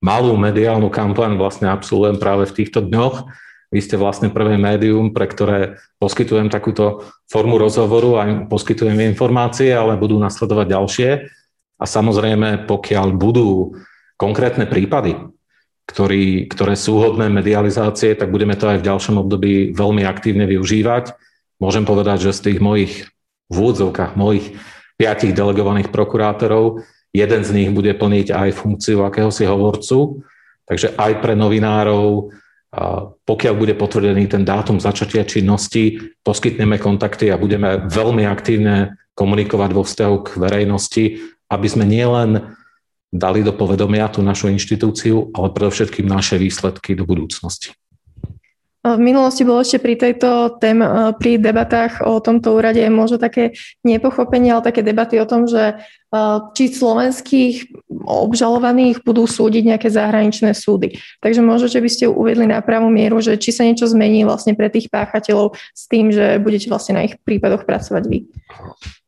malú mediálnu kampaň vlastne absolvujem práve v týchto dňoch. Vy ste vlastne prvé médium, pre ktoré poskytujem takúto formu rozhovoru a poskytujem informácie, ale budú nasledovať ďalšie. A samozrejme, pokiaľ budú konkrétne prípady, ktorý, ktoré sú hodné medializácie, tak budeme to aj v ďalšom období veľmi aktívne využívať. Môžem povedať, že z tých mojich v úvodzovkách, mojich piatich delegovaných prokurátorov Jeden z nich bude plniť aj funkciu akéhosi hovorcu, takže aj pre novinárov, pokiaľ bude potvrdený ten dátum začatia činnosti, poskytneme kontakty a budeme veľmi aktívne komunikovať vo vzťahu k verejnosti, aby sme nielen dali do povedomia tú našu inštitúciu, ale predovšetkým naše výsledky do budúcnosti. V minulosti bolo ešte pri tejto tém, e, pri debatách o tomto úrade možno také nepochopenie, ale také debaty o tom, že e, či slovenských obžalovaných budú súdiť nejaké zahraničné súdy. Takže možno, že by ste uvedli na pravú mieru, že či sa niečo zmení vlastne pre tých páchateľov s tým, že budete vlastne na ich prípadoch pracovať vy.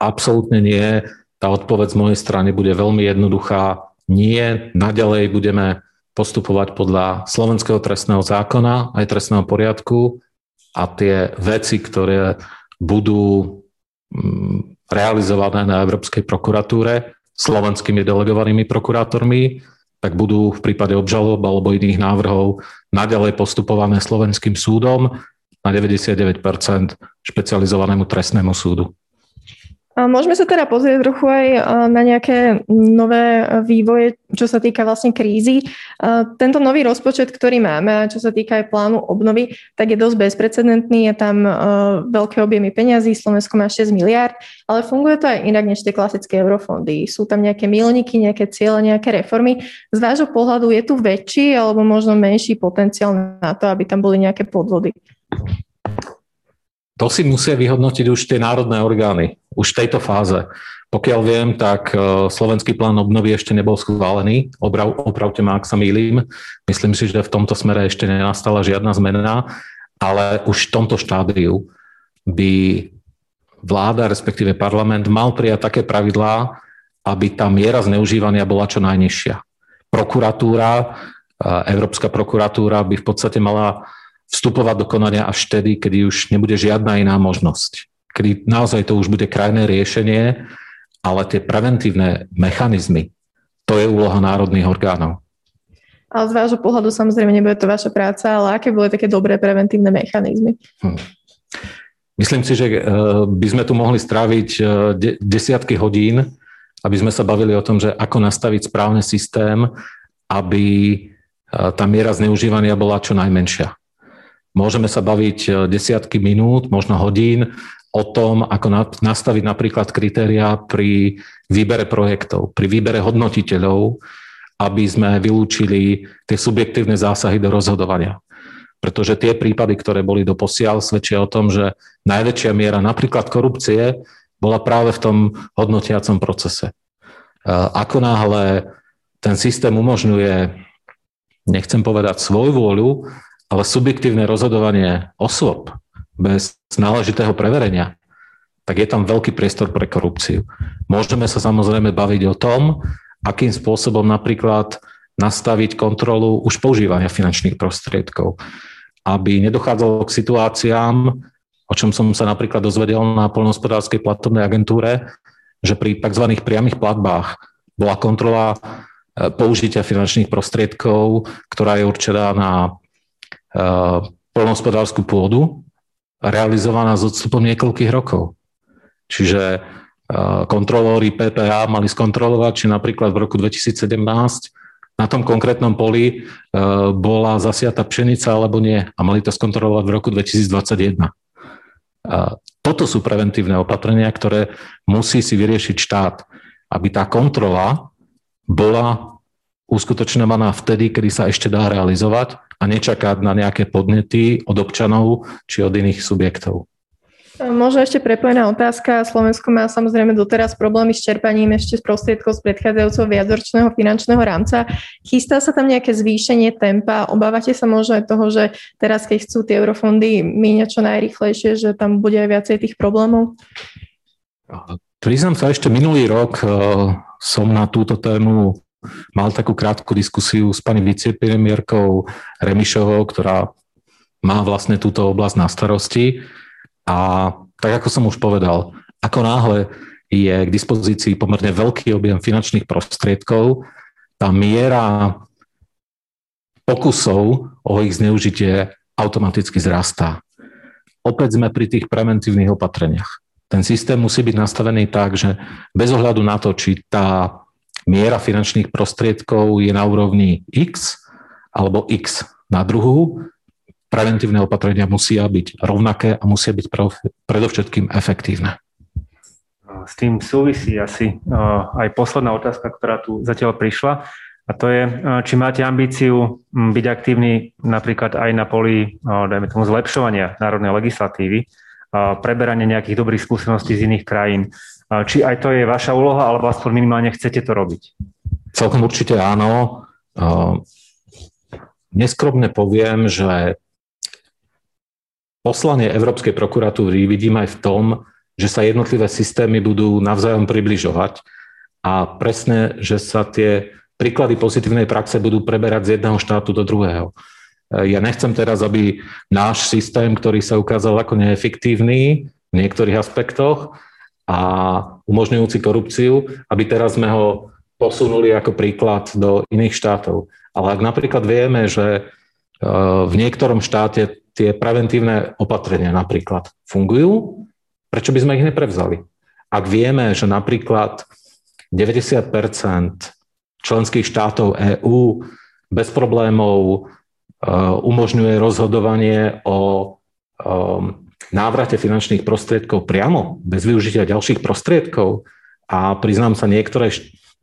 Absolútne nie. Tá odpoveď z mojej strany bude veľmi jednoduchá. Nie, naďalej budeme postupovať podľa slovenského trestného zákona aj trestného poriadku a tie veci, ktoré budú mm, realizované na Európskej prokuratúre slovenskými delegovanými prokurátormi, tak budú v prípade obžalob alebo iných návrhov naďalej postupované slovenským súdom na 99% špecializovanému trestnému súdu. Môžeme sa teda pozrieť trochu aj na nejaké nové vývoje, čo sa týka vlastne krízy. Tento nový rozpočet, ktorý máme, čo sa týka aj plánu obnovy, tak je dosť bezprecedentný. Je tam veľké objemy peňazí, Slovensko má 6 miliard, ale funguje to aj inak než tie klasické eurofondy. Sú tam nejaké milníky, nejaké ciele, nejaké reformy. Z vášho pohľadu je tu väčší alebo možno menší potenciál na to, aby tam boli nejaké podvody? To si musia vyhodnotiť už tie národné orgány, už v tejto fáze. Pokiaľ viem, tak e, slovenský plán obnovy ešte nebol schválený. Oprav, opravte ma, ak sa mýlim. Myslím si, že v tomto smere ešte nenastala žiadna zmena, ale už v tomto štádiu by vláda, respektíve parlament, mal prijať také pravidlá, aby tá miera zneužívania bola čo najnižšia. Prokuratúra, e, Európska prokuratúra by v podstate mala vstupovať do konania až vtedy, kedy už nebude žiadna iná možnosť. Kedy naozaj to už bude krajné riešenie, ale tie preventívne mechanizmy, to je úloha národných orgánov. Ale z vášho pohľadu samozrejme nebude to vaša práca, ale aké boli také dobré preventívne mechanizmy? Hm. Myslím si, že e, by sme tu mohli stráviť e, desiatky hodín, aby sme sa bavili o tom, že ako nastaviť správny systém, aby e, tá miera zneužívania bola čo najmenšia. Môžeme sa baviť desiatky minút, možno hodín o tom, ako nastaviť napríklad kritériá pri výbere projektov, pri výbere hodnotiteľov, aby sme vylúčili tie subjektívne zásahy do rozhodovania. pretože tie prípady, ktoré boli doposiaľ, svedčia o tom, že najväčšia miera napríklad korupcie bola práve v tom hodnotiacom procese. Ako náhle ten systém umožňuje, nechcem povedať svoju vôľu, ale subjektívne rozhodovanie osôb bez náležitého preverenia, tak je tam veľký priestor pre korupciu. Môžeme sa samozrejme baviť o tom, akým spôsobom napríklad nastaviť kontrolu už používania finančných prostriedkov, aby nedochádzalo k situáciám, o čom som sa napríklad dozvedel na polnohospodárskej platobnej agentúre, že pri tzv. priamých platbách bola kontrola e, použitia finančných prostriedkov, ktorá je určená na e, polnohospodárskú pôdu, realizovaná s odstupom niekoľkých rokov. Čiže kontrolóri PPA mali skontrolovať, či napríklad v roku 2017 na tom konkrétnom poli e, bola zasiata pšenica alebo nie a mali to skontrolovať v roku 2021. Toto sú preventívne opatrenia, ktoré musí si vyriešiť štát, aby tá kontrola bola uskutočňovaná vtedy, kedy sa ešte dá realizovať a nečakať na nejaké podnety od občanov či od iných subjektov. Možno ešte prepojená otázka. Slovensko má samozrejme doteraz problémy s čerpaním ešte z prostriedkov z predchádzajúceho viacročného finančného rámca. Chystá sa tam nejaké zvýšenie tempa? Obávate sa možno aj toho, že teraz, keď chcú tie eurofondy míňať čo najrychlejšie, že tam bude aj viacej tých problémov? Priznám sa, ešte minulý rok eh, som na túto tému mal takú krátku diskusiu s pani vicepremiérkou Remišovou, ktorá má vlastne túto oblasť na starosti. A tak ako som už povedal, ako náhle je k dispozícii pomerne veľký objem finančných prostriedkov, tá miera pokusov o ich zneužitie automaticky zrastá. Opäť sme pri tých preventívnych opatreniach. Ten systém musí byť nastavený tak, že bez ohľadu na to, či tá miera finančných prostriedkov je na úrovni X alebo X na druhú, preventívne opatrenia musia byť rovnaké a musia byť predovšetkým efektívne. S tým súvisí asi aj posledná otázka, ktorá tu zatiaľ prišla. A to je, či máte ambíciu byť aktívni napríklad aj na poli, dajme tomu, zlepšovania národnej legislatívy, preberania nejakých dobrých skúseností z iných krajín. Či aj to je vaša úloha, alebo aspoň minimálne chcete to robiť? Celkom určite áno. Neskromne poviem, že Poslanie Európskej prokuratúry vidím aj v tom, že sa jednotlivé systémy budú navzájom približovať a presne, že sa tie príklady pozitívnej praxe budú preberať z jedného štátu do druhého. Ja nechcem teraz, aby náš systém, ktorý sa ukázal ako neefektívny v niektorých aspektoch a umožňujúci korupciu, aby teraz sme ho posunuli ako príklad do iných štátov. Ale ak napríklad vieme, že e, v niektorom štáte tie preventívne opatrenia napríklad fungujú, prečo by sme ich neprevzali? Ak vieme, že napríklad 90% členských štátov EÚ bez problémov e, umožňuje rozhodovanie o e, návrate finančných prostriedkov priamo, bez využitia ďalších prostriedkov. A priznám sa, niektoré,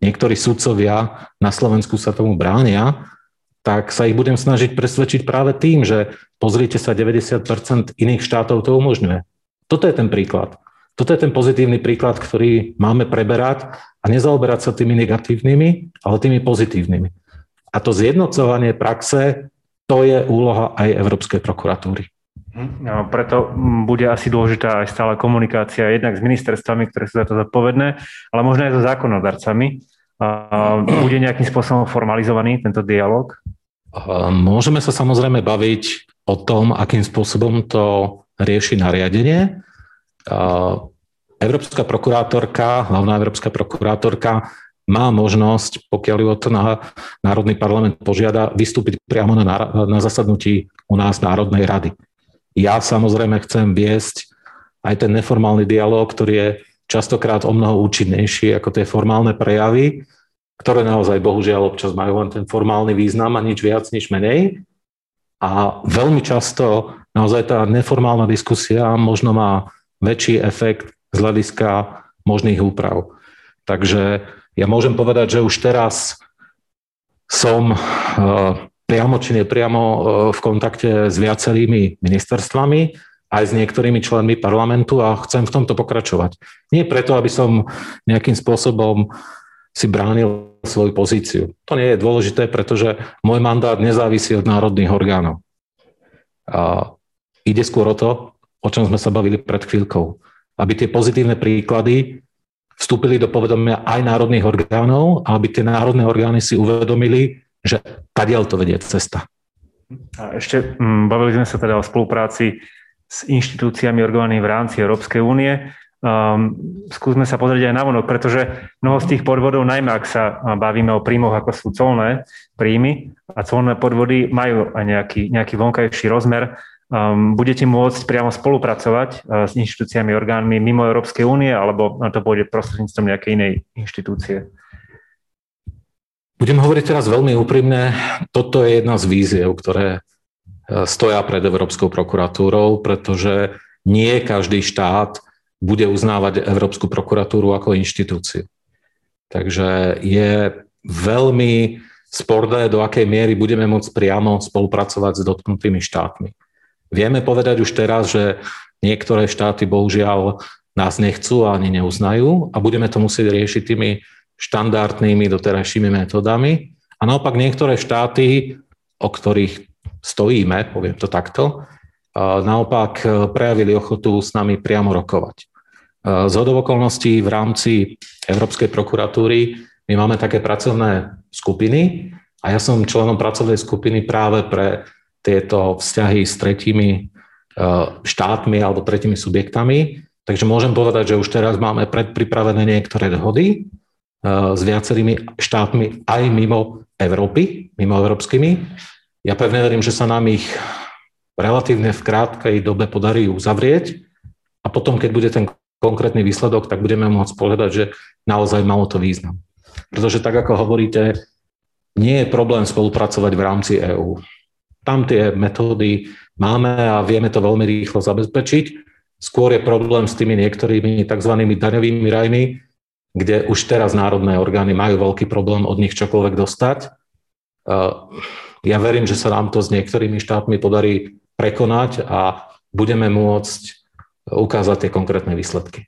niektorí sudcovia na Slovensku sa tomu bránia, tak sa ich budem snažiť presvedčiť práve tým, že pozrite sa, 90% iných štátov to umožňuje. Toto je ten príklad. Toto je ten pozitívny príklad, ktorý máme preberať a nezaoberať sa tými negatívnymi, ale tými pozitívnymi. A to zjednocovanie praxe, to je úloha aj Európskej prokuratúry. No, preto bude asi dôležitá aj stále komunikácia jednak s ministerstvami, ktoré sú za to zodpovedné, ale možno aj so zákonodarcami. Bude nejakým spôsobom formalizovaný tento dialog? Môžeme sa samozrejme baviť o tom, akým spôsobom to rieši nariadenie. Európska prokurátorka, hlavná európska prokurátorka má možnosť, pokiaľ ju to na Národný parlament požiada, vystúpiť priamo na, na zasadnutí u nás Národnej rady. Ja samozrejme chcem viesť aj ten neformálny dialog, ktorý je častokrát o mnoho účinnejší ako tie formálne prejavy, ktoré naozaj bohužiaľ občas majú len ten formálny význam a nič viac, nič menej. A veľmi často naozaj tá neformálna diskusia možno má väčší efekt z hľadiska možných úprav. Takže ja môžem povedať, že už teraz som uh, priamo či nepriamo v kontakte s viacerými ministerstvami, aj s niektorými členmi parlamentu a chcem v tomto pokračovať. Nie preto, aby som nejakým spôsobom si bránil svoju pozíciu. To nie je dôležité, pretože môj mandát nezávisí od národných orgánov. A ide skôr o to, o čom sme sa bavili pred chvíľkou. Aby tie pozitívne príklady vstúpili do povedomia aj národných orgánov aby tie národné orgány si uvedomili, že kadiaľ to vedie cesta. A ešte mm, bavili sme sa teda o spolupráci s inštitúciami orgánmi v rámci Európskej únie. Um, skúsme sa pozrieť aj na vonok, pretože mnoho z tých podvodov, najmä ak sa bavíme o príjmoch, ako sú colné príjmy a colné podvody, majú aj nejaký, nejaký vonkajší rozmer. Um, budete môcť priamo spolupracovať uh, s inštitúciami, orgánmi mimo Európskej únie, alebo to pôjde prostredníctvom nejakej inej inštitúcie? Budem hovoriť teraz veľmi úprimne. Toto je jedna z víziev, ktoré stoja pred Európskou prokuratúrou, pretože nie každý štát bude uznávať Európsku prokuratúru ako inštitúciu. Takže je veľmi sporné, do akej miery budeme môcť priamo spolupracovať s dotknutými štátmi. Vieme povedať už teraz, že niektoré štáty bohužiaľ nás nechcú a ani neuznajú a budeme to musieť riešiť tými štandardnými doterajšími metódami. A naopak niektoré štáty, o ktorých stojíme, poviem to takto, naopak e, prejavili ochotu s nami priamo rokovať. E, z okolností v rámci Európskej prokuratúry my máme také pracovné skupiny a ja som členom pracovnej skupiny práve pre tieto vzťahy s tretími e, štátmi alebo tretími subjektami. Takže môžem povedať, že už teraz máme predpripravené niektoré dohody s viacerými štátmi aj mimo Európy, mimo európskymi. Ja pevne verím, že sa nám ich relatívne v krátkej dobe podarí uzavrieť a potom, keď bude ten konkrétny výsledok, tak budeme môcť povedať, že naozaj malo to význam. Pretože tak, ako hovoríte, nie je problém spolupracovať v rámci EÚ. Tam tie metódy máme a vieme to veľmi rýchlo zabezpečiť. Skôr je problém s tými niektorými tzv. daňovými rajmi, kde už teraz národné orgány majú veľký problém od nich čokoľvek dostať ja verím, že sa nám to s niektorými štátmi podarí prekonať a budeme môcť ukázať tie konkrétne výsledky.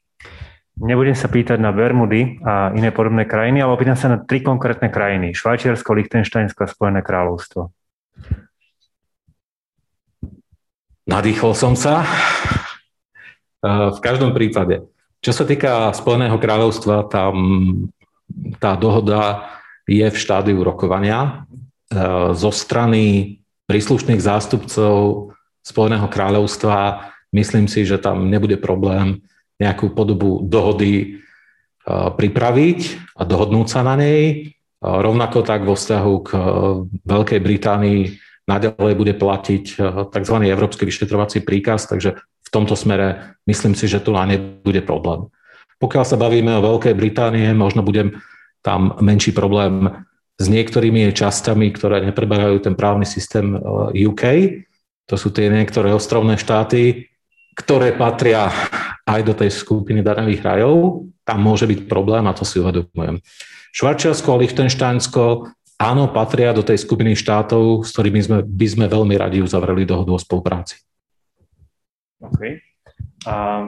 Nebudem sa pýtať na Bermudy a iné podobné krajiny, ale opýtam sa na tri konkrétne krajiny. Švajčiarsko, Liechtensteinsko a Spojené kráľovstvo. Nadýchol som sa. V každom prípade. Čo sa týka Spojeného kráľovstva, tam tá dohoda je v štádiu rokovania. Eh, zo strany príslušných zástupcov Spojeného kráľovstva myslím si, že tam nebude problém nejakú podobu dohody eh, pripraviť a dohodnúť sa na nej. Eh, rovnako tak vo vzťahu k Veľkej Británii naďalej bude platiť tzv. Európsky vyšetrovací príkaz, takže v tomto smere myslím si, že tu nebude problém. Pokiaľ sa bavíme o Veľkej Británie, možno budem tam menší problém s niektorými časťami, ktoré nepreberajú ten právny systém eh, UK. To sú tie niektoré ostrovné štáty, ktoré patria aj do tej skupiny daňových rajov. Tam môže byť problém a to si uvedomujem. Švarčiarsko a Lichtensteinsko áno, patria do tej skupiny štátov, s ktorými sme, by sme veľmi radi uzavreli dohodu o spolupráci. OK. A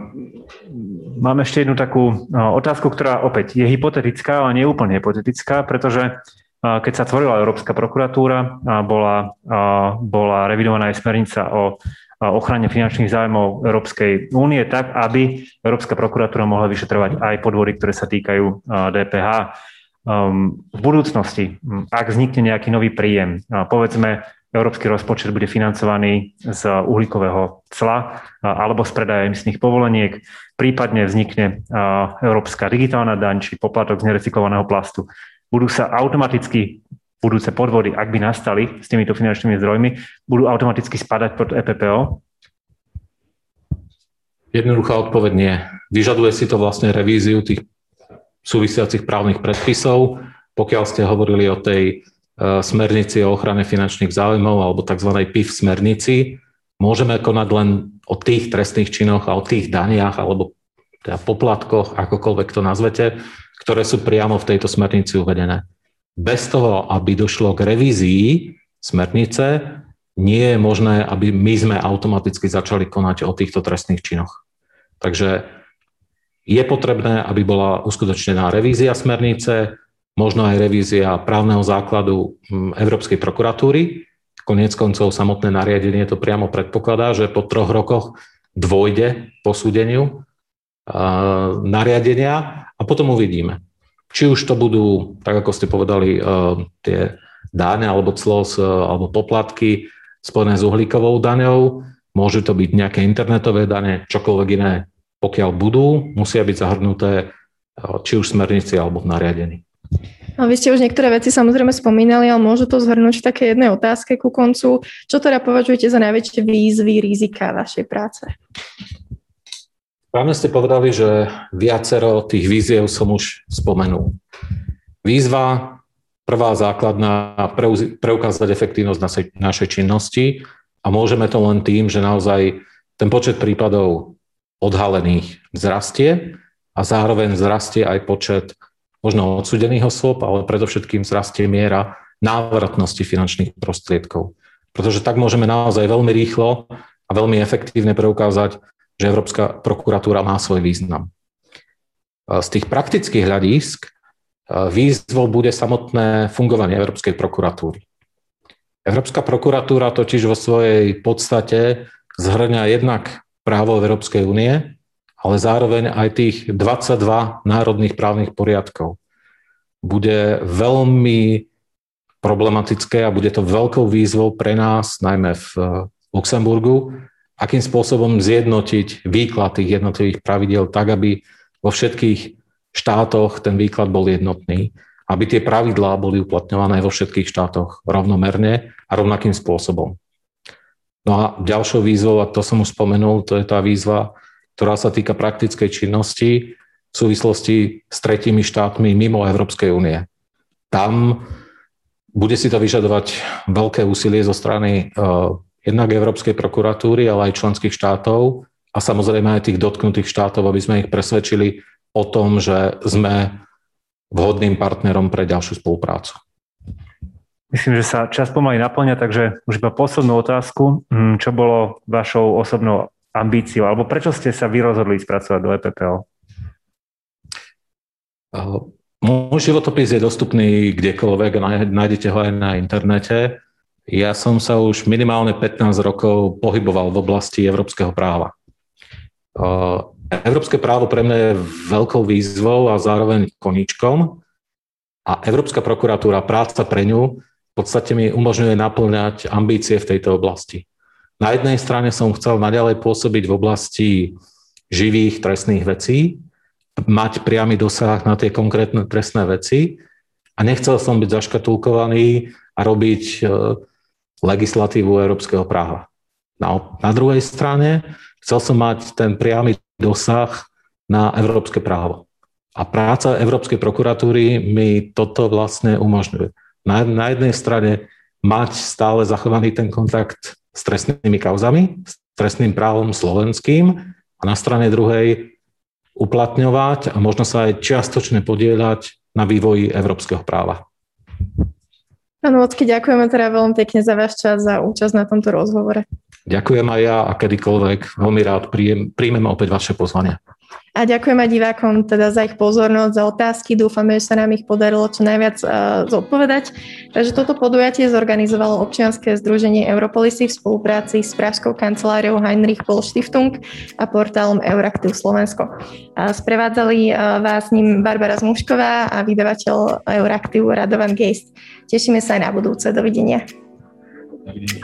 mám ešte jednu takú otázku, ktorá opäť je hypotetická, ale nie úplne hypotetická, pretože keď sa tvorila Európska prokuratúra, bola, bola revidovaná aj smernica o ochrane finančných zájmov Európskej únie tak, aby Európska prokuratúra mohla vyšetrovať aj podvody, ktoré sa týkajú DPH. Um, v budúcnosti, ak vznikne nejaký nový príjem, povedzme, európsky rozpočet bude financovaný z uhlíkového cla alebo z predaja emisných povoleniek, prípadne vznikne európska digitálna daň či poplatok z nerecyklovaného plastu budú sa automaticky budúce podvody, ak by nastali s týmito finančnými zdrojmi, budú automaticky spadať pod EPPO? Jednoduchá odpoveď nie. Vyžaduje si to vlastne revíziu tých súvisiacich právnych predpisov. Pokiaľ ste hovorili o tej uh, smernici o ochrane finančných záujmov alebo tzv. PIF smernici, môžeme konať len o tých trestných činoch a o tých daniach alebo teda poplatkoch, akokoľvek to nazvete, ktoré sú priamo v tejto smernici uvedené. Bez toho, aby došlo k revízii smernice, nie je možné, aby my sme automaticky začali konať o týchto trestných činoch. Takže je potrebné, aby bola uskutočnená revízia smernice, možno aj revízia právneho základu hm, Európskej prokuratúry. Koniec koncov samotné nariadenie to priamo predpokladá, že po troch rokoch dôjde posúdeniu nariadenia a potom uvidíme. Či už to budú, tak ako ste povedali, tie dáne alebo clos alebo poplatky spojené s uhlíkovou daňou, môžu to byť nejaké internetové dane, čokoľvek iné, pokiaľ budú, musia byť zahrnuté či už v smernici alebo v nariadení. A vy ste už niektoré veci samozrejme spomínali, ale môžu to zhrnúť v také jednej otázke ku koncu. Čo teda považujete za najväčšie výzvy, rizika vašej práce? Práve ste povedali, že viacero tých víziev som už spomenul. Výzva, prvá základná, preukázať efektívnosť našej, našej činnosti a môžeme to len tým, že naozaj ten počet prípadov odhalených vzrastie a zároveň vzrastie aj počet možno odsudených osôb, ale predovšetkým zrastie miera návratnosti finančných prostriedkov. Pretože tak môžeme naozaj veľmi rýchlo a veľmi efektívne preukázať, že Európska prokuratúra má svoj význam. Z tých praktických hľadísk výzvou bude samotné fungovanie Európskej prokuratúry. Európska prokuratúra totiž vo svojej podstate zhrňa jednak právo Európskej únie, ale zároveň aj tých 22 národných právnych poriadkov. Bude veľmi problematické a bude to veľkou výzvou pre nás, najmä v eh, Luxemburgu, akým spôsobom zjednotiť výklad tých jednotlivých pravidel tak, aby vo všetkých štátoch ten výklad bol jednotný, aby tie pravidlá boli uplatňované vo všetkých štátoch rovnomerne a rovnakým spôsobom. No a ďalšou výzvou, a to som už spomenul, to je tá výzva ktorá sa týka praktickej činnosti v súvislosti s tretími štátmi mimo Európskej únie. Tam bude si to vyžadovať veľké úsilie zo strany uh, jednak Európskej prokuratúry, ale aj členských štátov a samozrejme aj tých dotknutých štátov, aby sme ich presvedčili o tom, že sme vhodným partnerom pre ďalšiu spoluprácu. Myslím, že sa čas pomaly naplňa, takže už iba poslednú otázku. Hm, čo bolo vašou osobnou ambíciou, alebo prečo ste sa vy rozhodli spracovať do EPPO? Môj životopis je dostupný kdekoľvek, nájdete ho aj na internete. Ja som sa už minimálne 15 rokov pohyboval v oblasti európskeho práva. Európske právo pre mňa je veľkou výzvou a zároveň koničkom a Európska prokuratúra, práca pre ňu v podstate mi umožňuje naplňať ambície v tejto oblasti. Na jednej strane som chcel naďalej pôsobiť v oblasti živých trestných vecí, mať priamy dosah na tie konkrétne trestné veci a nechcel som byť zaškatulkovaný a robiť e, legislatívu európskeho práva. Na, na druhej strane chcel som mať ten priamy dosah na európske právo. A práca Európskej prokuratúry mi toto vlastne umožňuje. Na, na jednej strane mať stále zachovaný ten kontakt s trestnými kauzami, s trestným právom slovenským a na strane druhej uplatňovať a možno sa aj čiastočne podieľať na vývoji európskeho práva. Pán Vocky, ďakujeme teda veľmi pekne za váš čas, za účasť na tomto rozhovore. Ďakujem aj ja a kedykoľvek veľmi rád príjmem opäť vaše pozvanie. A ďakujem aj divákom teda za ich pozornosť, za otázky. Dúfame, že sa nám ich podarilo čo najviac uh, zodpovedať. Takže toto podujatie zorganizovalo občianske združenie Europolisy v spolupráci s Pražskou kanceláriou Heinrich Paul Stiftung a portálom Euraktiv Slovensko. A sprevádzali uh, vás ním Barbara Zmušková a vydavateľ Euraktivu Radovan Geist. Tešíme sa aj na budúce. Dovidenia. Dovidenia.